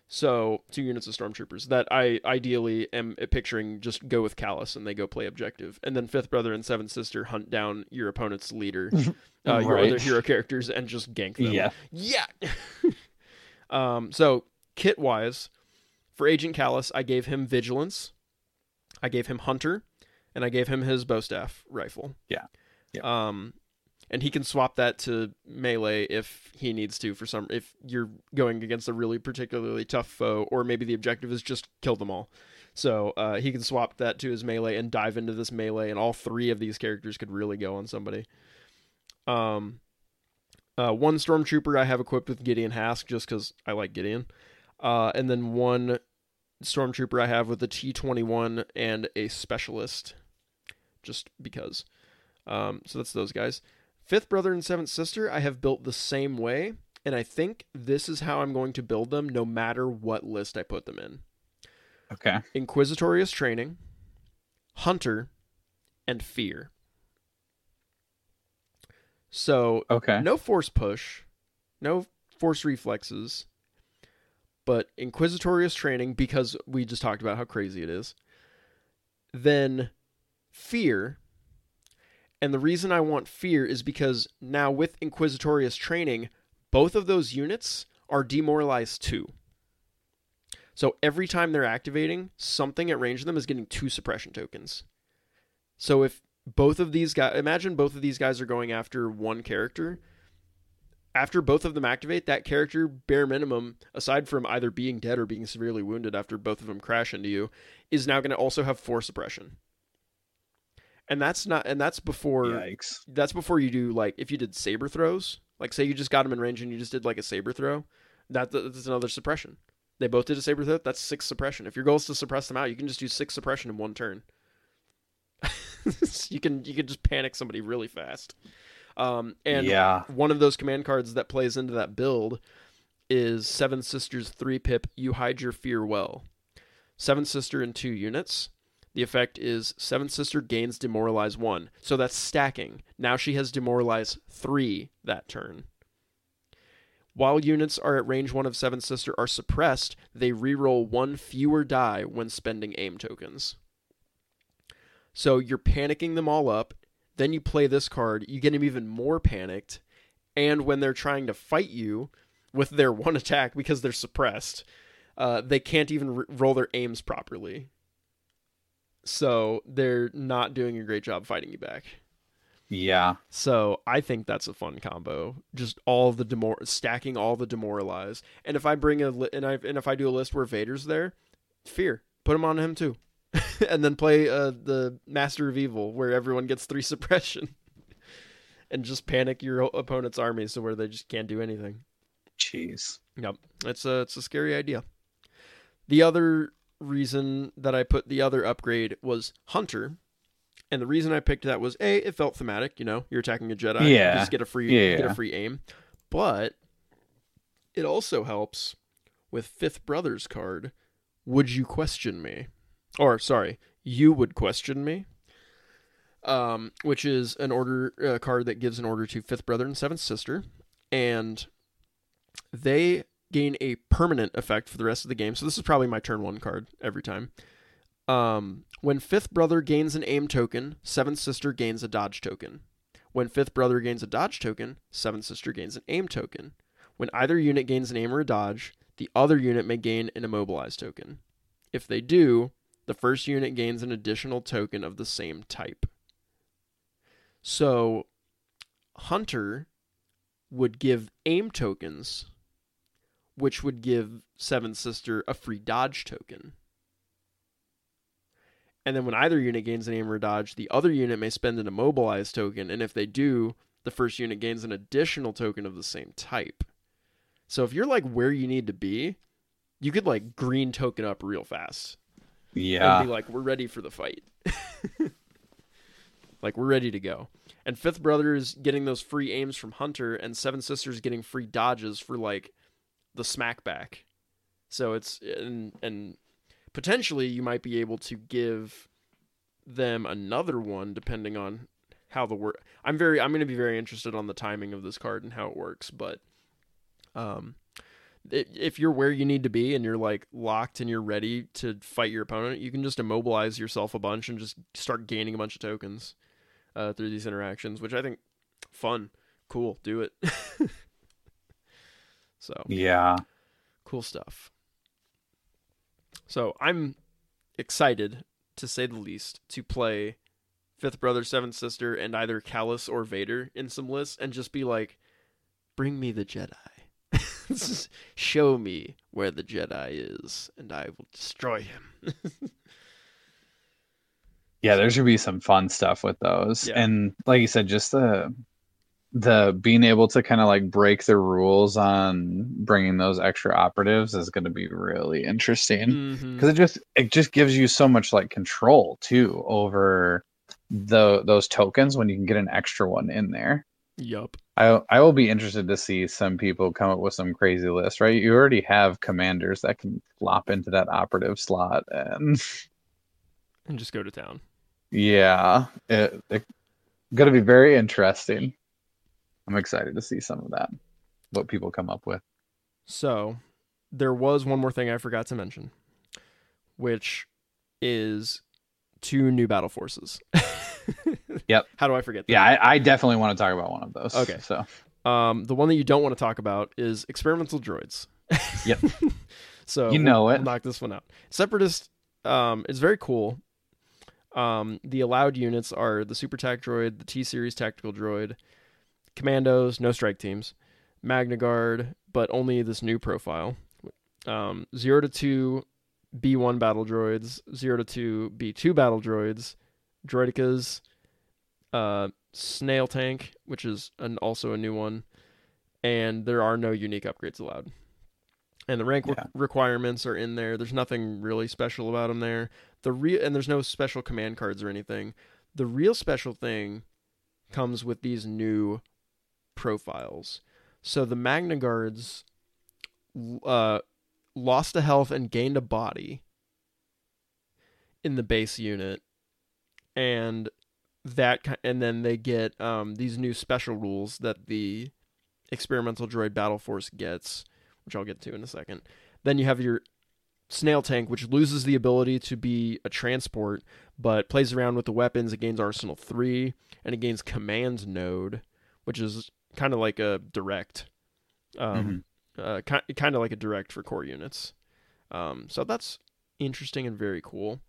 So two units of stormtroopers that I ideally am picturing just go with Kallus and they go play objective, and then fifth brother and seventh sister hunt down your opponent's leader, uh, your other hero characters, and just gank them. Yeah. Yeah. um, so kit wise, for Agent Kallus, I gave him vigilance, I gave him hunter, and I gave him his bow staff rifle. Yeah. Yeah. Um, and he can swap that to melee if he needs to for some if you're going against a really particularly tough foe, or maybe the objective is just kill them all. So uh, he can swap that to his melee and dive into this melee, and all three of these characters could really go on somebody. Um, uh, one stormtrooper I have equipped with Gideon Hask just because I like Gideon, uh, and then one stormtrooper I have with a T twenty one and a specialist, just because. Um, so that's those guys. Fifth brother and seventh sister I have built the same way, and I think this is how I'm going to build them, no matter what list I put them in. Okay. Inquisitorius training, hunter, and fear. So Okay. no force push, no force reflexes, but Inquisitorius training because we just talked about how crazy it is. Then fear. And the reason I want fear is because now with Inquisitorius training, both of those units are demoralized too. So every time they're activating, something at range of them is getting two suppression tokens. So if both of these guys, imagine both of these guys are going after one character. After both of them activate, that character, bare minimum, aside from either being dead or being severely wounded after both of them crash into you, is now going to also have four suppression. And that's not, and that's before Yikes. that's before you do like if you did saber throws like say you just got them in range and you just did like a saber throw that that's another suppression they both did a saber throw that's six suppression if your goal is to suppress them out you can just do six suppression in one turn you can you can just panic somebody really fast um and yeah. one of those command cards that plays into that build is Seven Sisters 3 pip, You Hide Your Fear Well. Seven Sister in two units. The effect is Seven Sister gains Demoralize 1. So that's stacking. Now she has Demoralize 3 that turn. While units are at range 1 of Seven Sister are suppressed, they reroll one fewer die when spending aim tokens. So you're panicking them all up. Then you play this card, you get them even more panicked. And when they're trying to fight you with their one attack because they're suppressed, uh, they can't even r roll their aims properly. So they're not doing a great job fighting you back. Yeah. So I think that's a fun combo. Just all the demor stacking all the demoralize. And if I bring a li- and I and if I do a list where Vader's there, fear put him on him too, and then play uh, the Master of Evil where everyone gets three suppression, and just panic your opponent's army so where they just can't do anything. Jeez. Yep, it's a it's a scary idea. The other reason that I put the other upgrade was Hunter, and the reason I picked that was a it felt thematic. You know, you're attacking a Jedi, you Yeah. just get a free Yeah, get a free aim, but it also helps with Fifth Brothers card. Would you question me? Or sorry, you would question me. Um, which is an order uh, card that gives an order to Fifth Brother and Seventh Sister, and they gain a permanent effect for the rest of the game. So this is probably my turn one card every time. Um, when Fifth Brother gains an aim token, Seventh Sister gains a dodge token. When Fifth Brother gains a dodge token, Seventh Sister gains an aim token. When either unit gains an aim or a dodge, the other unit may gain an immobilize token. If they do, the first unit gains an additional token of the same type. So, Hunter would give aim tokens, which would give Seventh Sister a free dodge token. And then when either unit gains an aim or a dodge, the other unit may spend an immobilize token, and if they do, the first unit gains an additional token of the same type. So if you're like where you need to be, you could like green token up real fast Yeah. and be like, we're ready for the fight. like we're ready to go. And Fifth Brother is getting those free aims from Hunter, and Seven Sisters getting free dodges for like the smack back. So it's and and potentially you might be able to give them another one depending on how the work. I'm very I'm going to be very interested on the timing of this card and how it works, but um if you're where you need to be and you're like locked and you're ready to fight your opponent, you can just immobilize yourself a bunch and just start gaining a bunch of tokens uh, through these interactions, which I think fun, cool, do it. so Yeah. cool stuff. So I'm excited to say the least to play Fifth Brother, Seventh Sister, and either Kallus or Vader in some lists and just be like, bring me the Jedi. Just Show me where the Jedi is, and I will destroy him. Yeah, there should be some fun stuff with those. Yeah. And like you said, just the the being able to kind of like break the rules on bringing those extra operatives is going to be really interesting mm-hmm. because it just it just gives you so much like control too over the those tokens when you can get an extra one in there. Yup. I I will be interested to see some people come up with some crazy list, right? You already have commanders that can flop into that operative slot and And just go to town. Yeah, it, it going to be very interesting. I'm excited to see some of that, what people come up with. So, there was one more thing I forgot to mention, which is two new battle forces. Yep. How do I forget that? Yeah, I, I definitely want to talk about one of those. Okay. So Um, the one that you don't want to talk about is experimental droids. Yep. so You we'll- know it. We'll knock this one out. Separatist um, is very cool. Um, the allowed units are the Super Tac droid, the T Series tactical droid, commandos, no strike teams, Magna Guard, but only this new profile. Um, zero to two B1 battle droids, zero to two B2 battle droids, droidekas, uh, snail tank, which is an, also a new one, and there are no unique upgrades allowed. And the rank re- requirements are in there. There's nothing really special about them there. The real and there's no special command cards or anything. The real special thing comes with these new profiles. So the Magna Guards uh, lost a health and gained a body in the base unit, and that and then they get um, these new special rules that the experimental droid battle force gets, which I'll get to in a second. Then you have your snail tank, which loses the ability to be a transport, but plays around with the weapons. It gains Arsenal three, and it gains command node, which is kind of like a direct, um, uh, kind of like a direct for core units. Um, so that's interesting and very cool.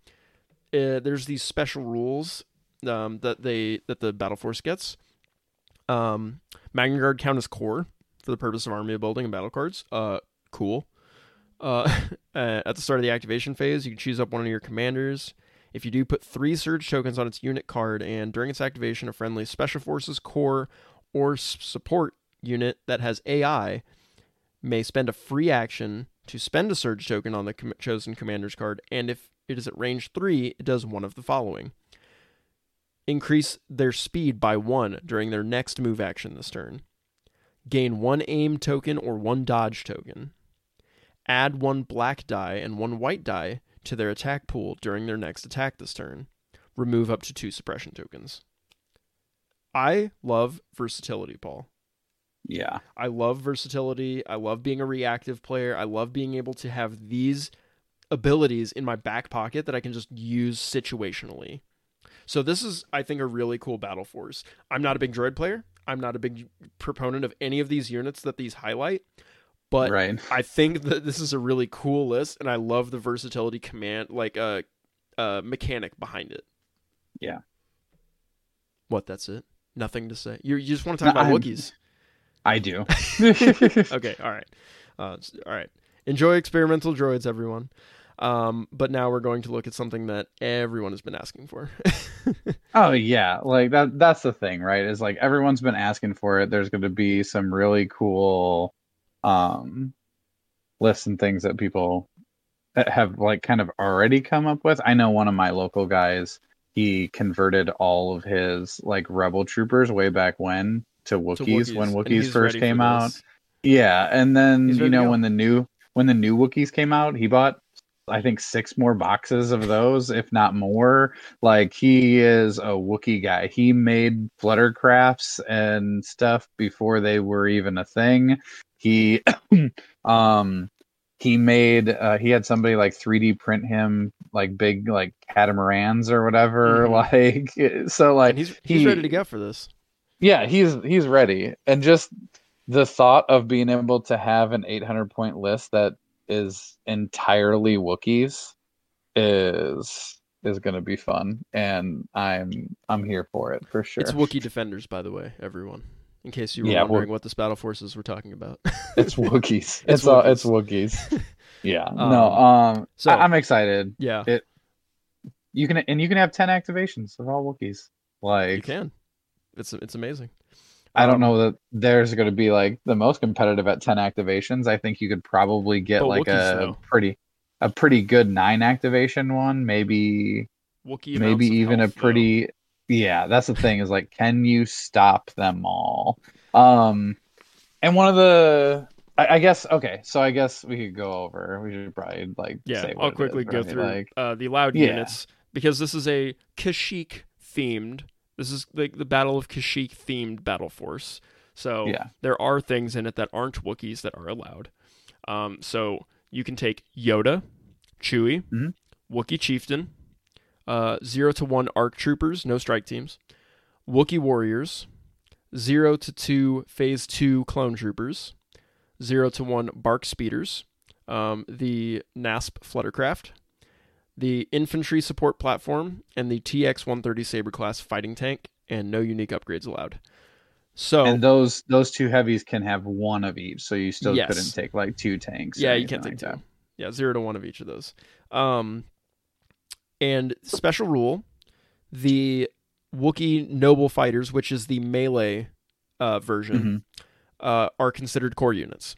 Uh, there's these special rules um, that they that the battle force gets. Um, Magna Guard count as core for the purpose of army building and battle cards. Uh, cool. Uh, at the start of the activation phase, you can choose up one of your commanders. If you do, put three surge tokens on its unit card, and during its activation, a friendly special forces core or support unit that has AI may spend a free action to spend a surge token on the com- chosen commander's card, and if it is at range 3, it does one of the following. Increase their speed by 1 during their next move action this turn, gain 1 aim token or 1 dodge token, add 1 black die and 1 white die to their attack pool during their next attack this turn, remove up to 2 suppression tokens. I love versatility, Paul. Yeah. I love versatility. I love being a reactive player. I love being able to have these abilities in my back pocket that I can just use situationally. So this is, I think, a really cool battle force. I'm not a big droid player. I'm not a big proponent of any of these units that these highlight, but right. I think that this is a really cool list, and I love the versatility command, like a uh, uh, mechanic behind it. Yeah. What? That's it. Nothing to say. You you just want to talk No, about I'm- Wookiees? I do. okay, all right, uh, all right. Enjoy experimental droids, everyone. Um, but now we're going to look at something that everyone has been asking for. Oh yeah, like that that's the thing, right? Is like everyone's been asking for it. There's going to be some really cool um lists and things that people have like kind of already come up with. I know one of my local guys, he converted all of his like rebel troopers way back when to To Wookiees, when Wookiees first came out. this. Yeah, and then He's you know when the new when the new Wookiees came out, he bought I think six more boxes of those, if not more. Like he is a Wookiee guy. He made Fluttercrafts and stuff before they were even a thing. He um he made uh, he had somebody like 3D print him like big like catamarans or whatever. Like so like And he's he's he- ready to go for this. yeah, he's he's ready. And just the thought of being able to have an 800 point list that is entirely Wookiees is is going to be fun and I'm I'm here for it for sure. It's wookie Defenders, by the way, everyone. In case you were Yeah, wondering what this battle forces we're talking about. It's Wookiees. It's it's Wookiees. it's Wookiees. Yeah. no, Um, um so- I, I'm excited. yeah, It. You can and you can have 10 activations of all Wookiees. Like you can. It's it's amazing. I don't Um, know that there's going to be like the most competitive at 10 activations. I think you could probably get like Wookiees, a though. pretty a pretty good 9 activation one, maybe Wookiee maybe even a pretty though. Yeah, that's the thing is like can you stop them all? Um and one of the I, I guess okay, so I guess we could go over. We should probably like Yeah, say I'll quickly is, go right? through like uh, the allowed Yeah. units because this is a Kashyyyk themed. This is like the Battle of Kashyyyk themed battle force. So Yeah. there are things in it that aren't Wookiees that are allowed. Um, so you can take Yoda, Chewie, Mhm. Wookiee Chieftain, uh, zero to one Arc Troopers, no strike teams, Wookiee Warriors, zero to two Phase two Clone Troopers, zero to one Bark Speeders, um, the NASP Fluttercraft, the Infantry Support Platform, and the TX 130 Saber class fighting tank, and no unique upgrades allowed. So and those those two heavies can have one of each, so you still Yes. couldn't take like two tanks. yeah, you can't take like two. that. Yeah, zero to one of each of those. Um, and special rule: the Wookiee Noble Fighters, which is the melee uh, version, Mhm. uh, are considered core units.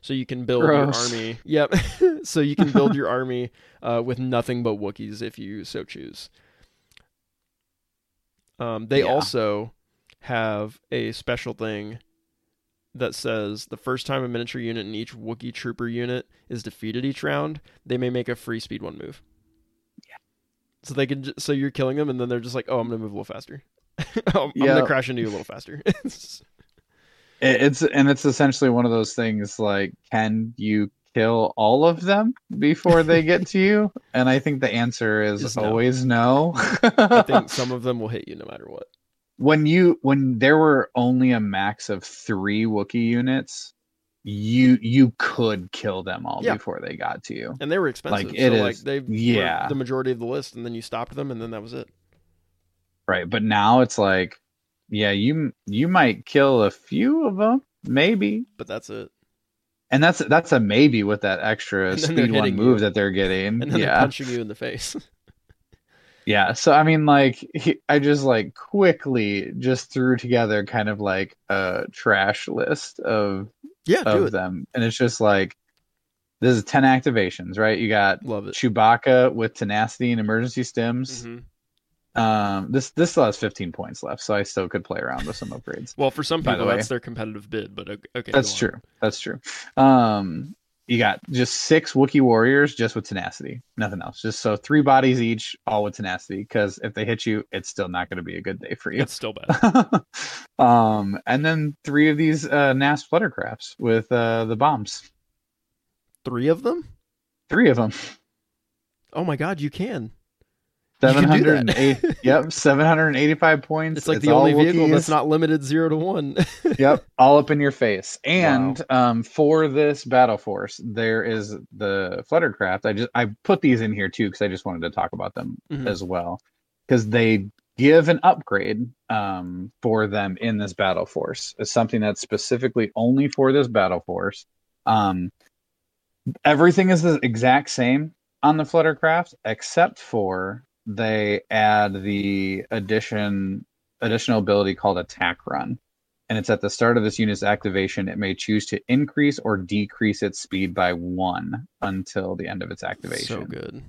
So you can build Gross. your army. Yep. so you can build your army uh, with nothing but Wookiees if you so choose. Um, they Yeah. also have a special thing that says the first time a miniature unit in each Wookiee trooper unit is defeated each round, they may make a free speed one move. So they can. J- so you're killing them, and then they're just like, "Oh, I'm gonna move a little faster. Oh, I'm, I'm Yeah. gonna crash into you a little faster." It's- and it's essentially one of those things like can you kill all of them before they get to you? And I think the answer is, always no. I think some of them will hit you no matter what. when you when there were only a max of 3 Wookiee units, you you could kill them all Yeah. before they got to you. And they were expensive. Like, it so like is- they were yeah. the majority of the list, and then you stopped them, and then that was it. right? But now it's like, yeah, you you might kill a few of them, maybe, But that's it. and that's that's a maybe with that extra And then they're speed one move you. that they're getting. And then yeah, punching you in the face. yeah. So I mean, like, he, I just like quickly just threw together kind of like a trash list of yeah, do of them, and it's just like this is ten activations, right? You got Love it. Chewbacca with tenacity and emergency stims. Mhm. Um, this this still has 15 points left, so I still could play around with some upgrades. Well, for some the people, way. that's their competitive bid, but okay. That's true. That's true. Um, you got just six Wookiee warriors just with tenacity, nothing else. Just so three bodies each, all with tenacity. Because if they hit you, it's still not going to be a good day for you. It's still bad. um, and then three of these uh, NAS fluttercrafts with uh, the bombs. Three of them? Three of them. Oh my god, you can. You can do that. 708 yep 785 points It's like It's the only all vehicle that's not limited zero to one. yep all up in your face. And um for this battle force there is the fluttercraft. I just i put these in here too because i just wanted to talk about them Mhm. as well. Because they give an upgrade um for them in this battle force. It's something that's specifically only for this battle force. Um everything is the exact same on the fluttercraft except for they add the addition additional ability called attack run and it's at the start of this unit's activation it may choose to increase or decrease its speed by one until the end of its activation so good.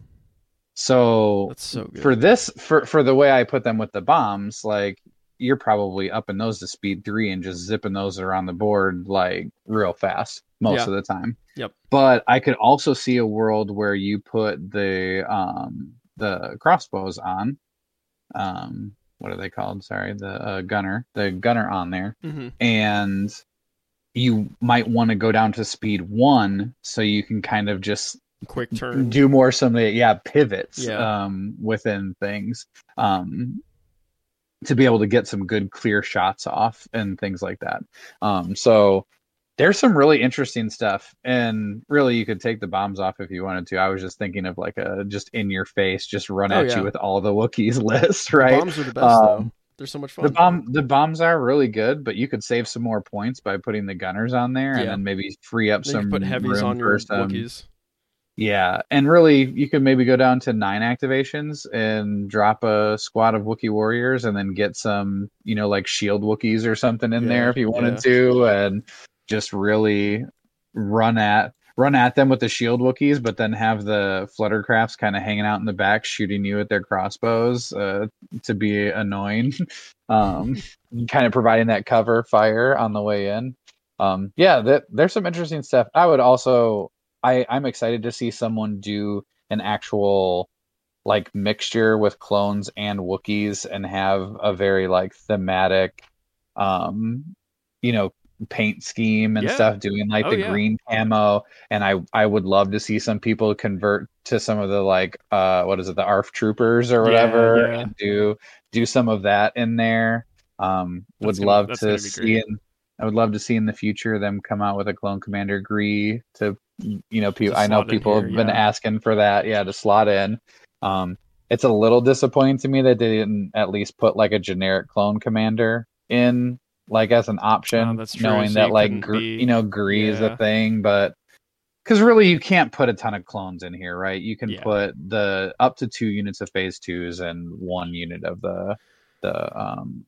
so That's so good. for this for for the way i put them with the bombs like you're probably upping those to speed three and just zipping those around the board like real fast most Yeah. of the time Yep. but i could also see a world where you put the um the crossbows on um what are they called sorry the uh, gunner the gunner on there hmm and you might want to go down to speed one so you can kind of just Quick turn. do more some of the yeah pivots Yeah. um within things um to be able to get some good clear shots off and things like that um so there's some really interesting stuff and really you could take the bombs off if you wanted to i was just thinking of like a just in your face just run Oh, at yeah. you with all the wookiees list right the Bombs are the best though. Um, They're so much fun. the bomb the bombs are really good but you could save some more points by putting the gunners on there and then maybe free up Then some put heavies room on for your some- Wookiees. yeah, and really, you could maybe go down to nine activations and drop a squad of Wookiee warriors, and then get some, you know, like shield Wookiees or something in Yeah, there if you wanted yeah. to, and just really run at run at them with the shield Wookiees, but then have the fluttercrafts kind of hanging out in the back, shooting you with their crossbows uh, to be annoying, um, kind of providing that cover fire on the way in. Um, yeah, that, there's some interesting stuff. I would also I I'm excited to see someone do an actual like mixture with clones and Wookiees and have a very like thematic um you know paint scheme and Yeah. stuff doing like Oh, the yeah. green camo and I I would love to see some people convert to some of the like uh what is it the ARF troopers or whatever yeah. and do do some of that in there um would That's gonna- love that's to gonna see in I would love to see in the future them come out with a clone commander gree to you know people I know people here, have been asking for that yeah to slot in um it's a little disappointing to me that they didn't at least put like a generic clone commander in like as an option Oh, that's true, knowing so that like gr- be- you know gree is a thing but because really you can't put a ton of clones in here right you can Yeah. put the up to two units of phase twos and one unit of the the um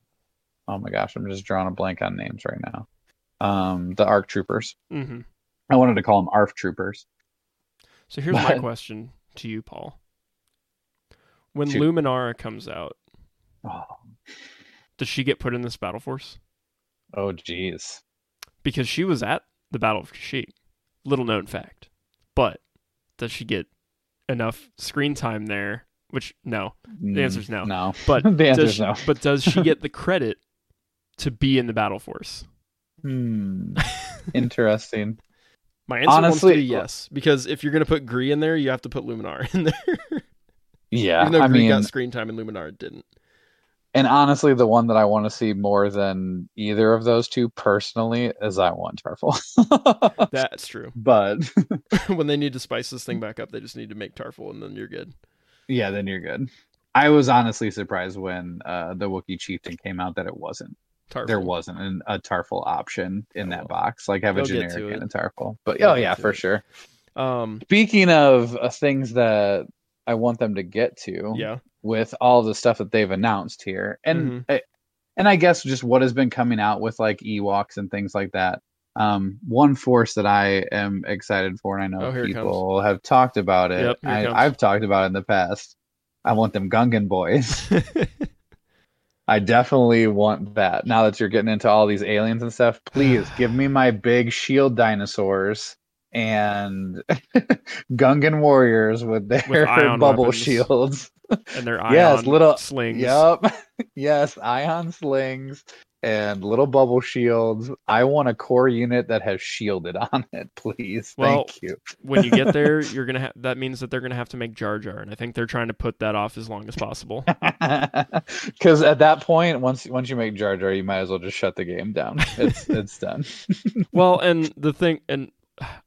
oh my gosh i'm just drawing a blank on names right now um the arc troopers hmm i wanted to call them arf troopers So here's my question to you, Paul. When Shoot. Luminara comes out, oh, does she get put in this battle force? Oh geez Because she was at the Battle of Kashyyyk. Little known fact. But does she get enough screen time there? Which no. The answer's no. Mm, no But the does answer's she, no but does she get the credit to be in the battle force? hmm. interesting My answer wants to Honestly- be yes, because if you're gonna put Gree in there, you have to put Luminar in there. yeah Even though i Gree mean got screen time and Luminar didn't. And honestly the one that i want to see more than either of those two personally is i want Tarfful That's true. but when they need to spice this thing back up, they just need to make Tarfful, and then you're good. yeah then you're good I was honestly surprised when uh, the Wookiee Chieftain came out that it wasn't. Tarfful. There wasn't an, a Tarfful option in Oh, that box. Like have a They'll generic and a Tarfful. But They'll oh yeah, for it. sure. Um, Speaking of uh, things that I want them to get to, yeah. With all the stuff that they've announced here, and Mhm. And I guess just what has been coming out with like Ewoks and things like that. Um, one force that I am excited for, and I know Oh, people have talked about it. Yep, I. I've talked about it in the past. I want them Gungan boys. I definitely want that. Now that you're getting into all these aliens and stuff, please give me my big shield dinosaurs and Gungan warriors with their ion bubble weapons. shields. and their ion Yes, little- slings. Yep. yes, ion slings and little bubble shields. I want a core unit that has shielded on it, please. Well, Thank you. when you get there, you're gonna. Ha- that means that they're gonna have to make Jar Jar, and I think they're trying to put that off as long as possible. Because at that point, once once you make Jar Jar, you might as well just shut the game down. It's it's done. well, and the thing, and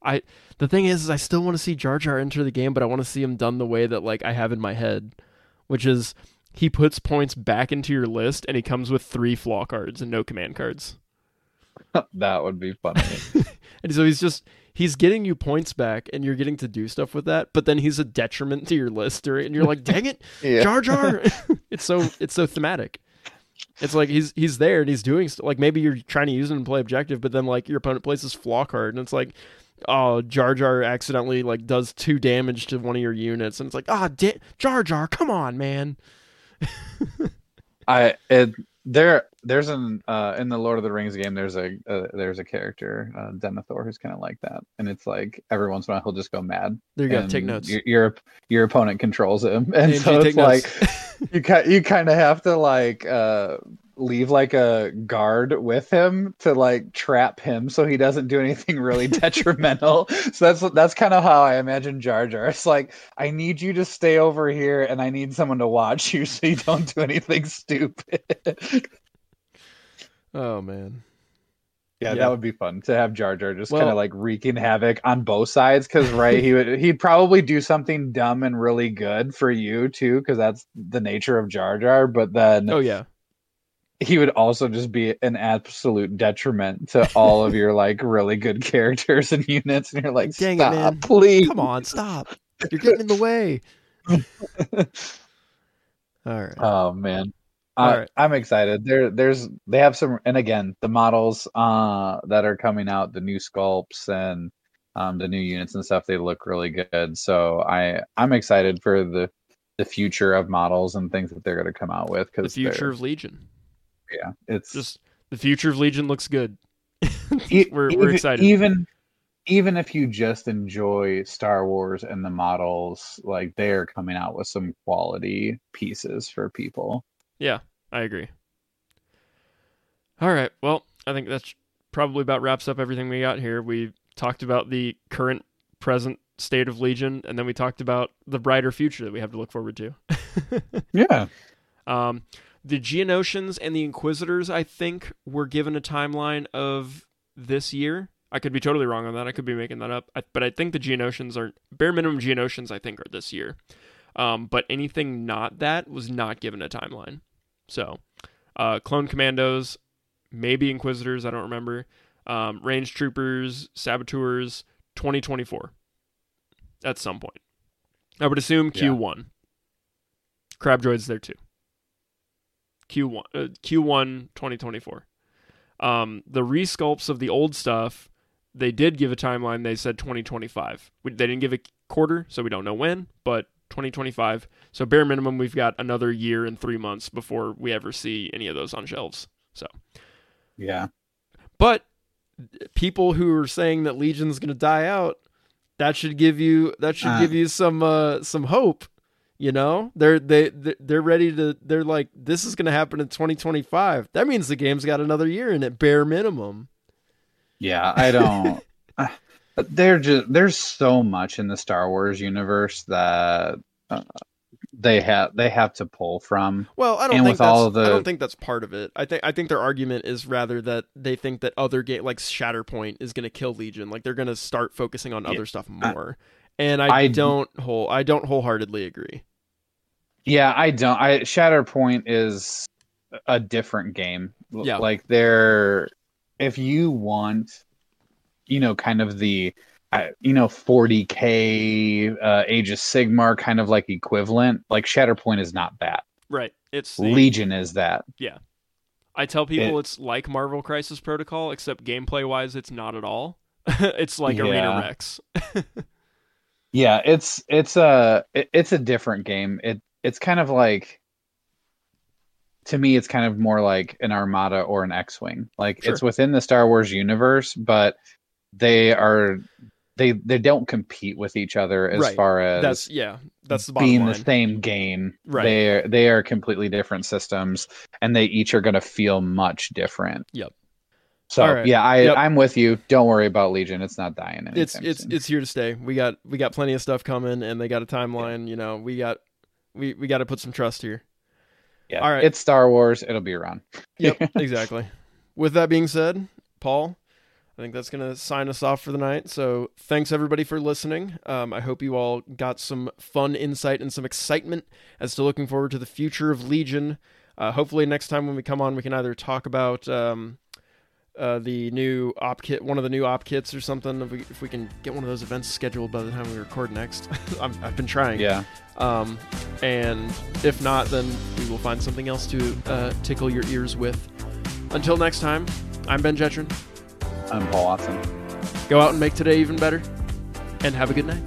I, the thing is, is I still want to see Jar Jar enter the game, but I want to see him done the way that like I have in my head, which is he puts points back into your list, and he comes with three flaw cards and no command cards, that would be funny. and so he's just. He's getting you points back, and you're getting to do stuff with that. But then he's a detriment to your list, and you're like, "Dang it, Yeah. Jar Jar. it's so it's so thematic. It's like he's he's there and he's doing st- like maybe you're trying to use him to play objective, but then like your opponent plays this flaw card and it's like, oh Jar Jar accidentally like does two damage to one of your units and it's like ah da- Jar Jar, come on man. I it there there's an uh in the Lord of the Rings game there's a uh, there's a character uh, Denethor who's kind of like that, and it's like every once in a while he'll just go mad. There you go, take notes. Your, your your opponent controls him, and so it's like you ki- you kind of have to like uh leave like a guard with him to like trap him so he doesn't do anything really detrimental. so that's that's kind of how I imagine Jar Jar. It's like I need you to stay over here and I need someone to watch you so you don't do anything stupid. oh man. Yeah, Yeah. that would be fun to have Jar Jar just Well- kind of like wreaking havoc on both sides. Because right, he would he'd probably do something dumb and really good for you too, because that's the nature of Jar Jar. But then Oh yeah. He would also just be an absolute detriment to all of your like really good characters and units. And you're like, Dang it, stop, man. please. Come on, stop. You're getting in the way. All right. Oh man. All Uh, right. I'm excited. There, there's, they have some, and again, the models uh, that are coming out, the new sculpts and um, the new units and stuff, they look really good. So I, I'm excited for the, the future of models and things that they're going to come out with. Because the future of Legion. Yeah, it's Just the future of Legion looks good. We're we're even- excited. Even even if you just enjoy Star Wars and the models, like they're coming out with some quality pieces for people. Yeah, I agree. All right. Well, I think that's probably about wraps up everything we got here. We talked about the current present state of Legion, and then we talked about the brighter future that we have to look forward to. Yeah. Um, the Geonosians and the Inquisitors, I think, were given a timeline of this year. I could be totally wrong on that. I could be making that up. I, but I think the Geonosians are bare minimum Geonosians. I think are this year. Um, but anything not that was not given a timeline. So, uh, clone commandos, maybe Inquisitors. I don't remember. Um, range troopers, saboteurs, 2024. At some point, I would assume Q1. Crab droids there too. Q1 uh, Q1 2024. Um, the resculpts of the old stuff, they did give a timeline. They said 2025. We, they didn't give a quarter, so we don't know when, but 2025. So bare minimum, we've got another year and three months before we ever see any of those on shelves. So, Yeah. but people who are saying that Legion's going to die out, that should give you that should Uh. give you some uh, some hope. You know, they're they they're- ready to. They're like, this is going to happen in 2025. That means the game's got another year in it, bare minimum. Yeah, I don't. uh, they're just there's so much in the Star Wars universe that uh, they have they have to pull from. Well, I don't And think that's, all of I don't think that's part of it. I think I think their argument is rather that they think that other game like Shatterpoint is going to kill Legion. Like they're going to start focusing on Yeah. other stuff I- more. And I, I- don't whole I don't wholeheartedly agree. Yeah, I don't. I Shatterpoint is a different game. Yeah. like they're if you want, you know, kind of the, uh, you know, 40k uh, Age of Sigmar kind of like equivalent. Like Shatterpoint is not that. Right. It's the- Legion is that. Yeah. I tell people It- it's like Marvel Crisis Protocol, except gameplay wise, it's not at all. it's like Arena Yeah. Rex. Yeah, it's it's a it's a different game. It it's kind of like to me it's kind of more like an Armada or an X-wing. Like it's within the Star Wars universe, but they are they they don't compete with each other as Right. far as That's yeah. That's the bottom being line. the same game. Right. They are they are completely different systems and they each are going to feel much different. Yep. So, right. yeah, I Yep. I'm with you. Don't worry about Legion. It's not dying it's it's soon. it's here to stay. We got we got plenty of stuff coming, and they got a timeline. You know, we got we we got to put some trust here. yeah. all right. It's Star Wars. It'll be around. Yep, exactly. With that being said, Paul, I think that's going to sign us off for the night. So thanks everybody for listening. Um, I hope you all got some fun insight and some excitement as to looking forward to the future of Legion. Uh, hopefully next time when we come on, we can either talk about um, uh, the new op kit, one of the new op kits or something. If we, if we can get one of those events scheduled by the time we record next, I've, I've been trying. Yeah. Um, and if not, then we will find something else to uh, tickle your ears with. Until next time, I'm Ben Jetron. I'm Paul Watson. Go out and make today even better, and have a good night.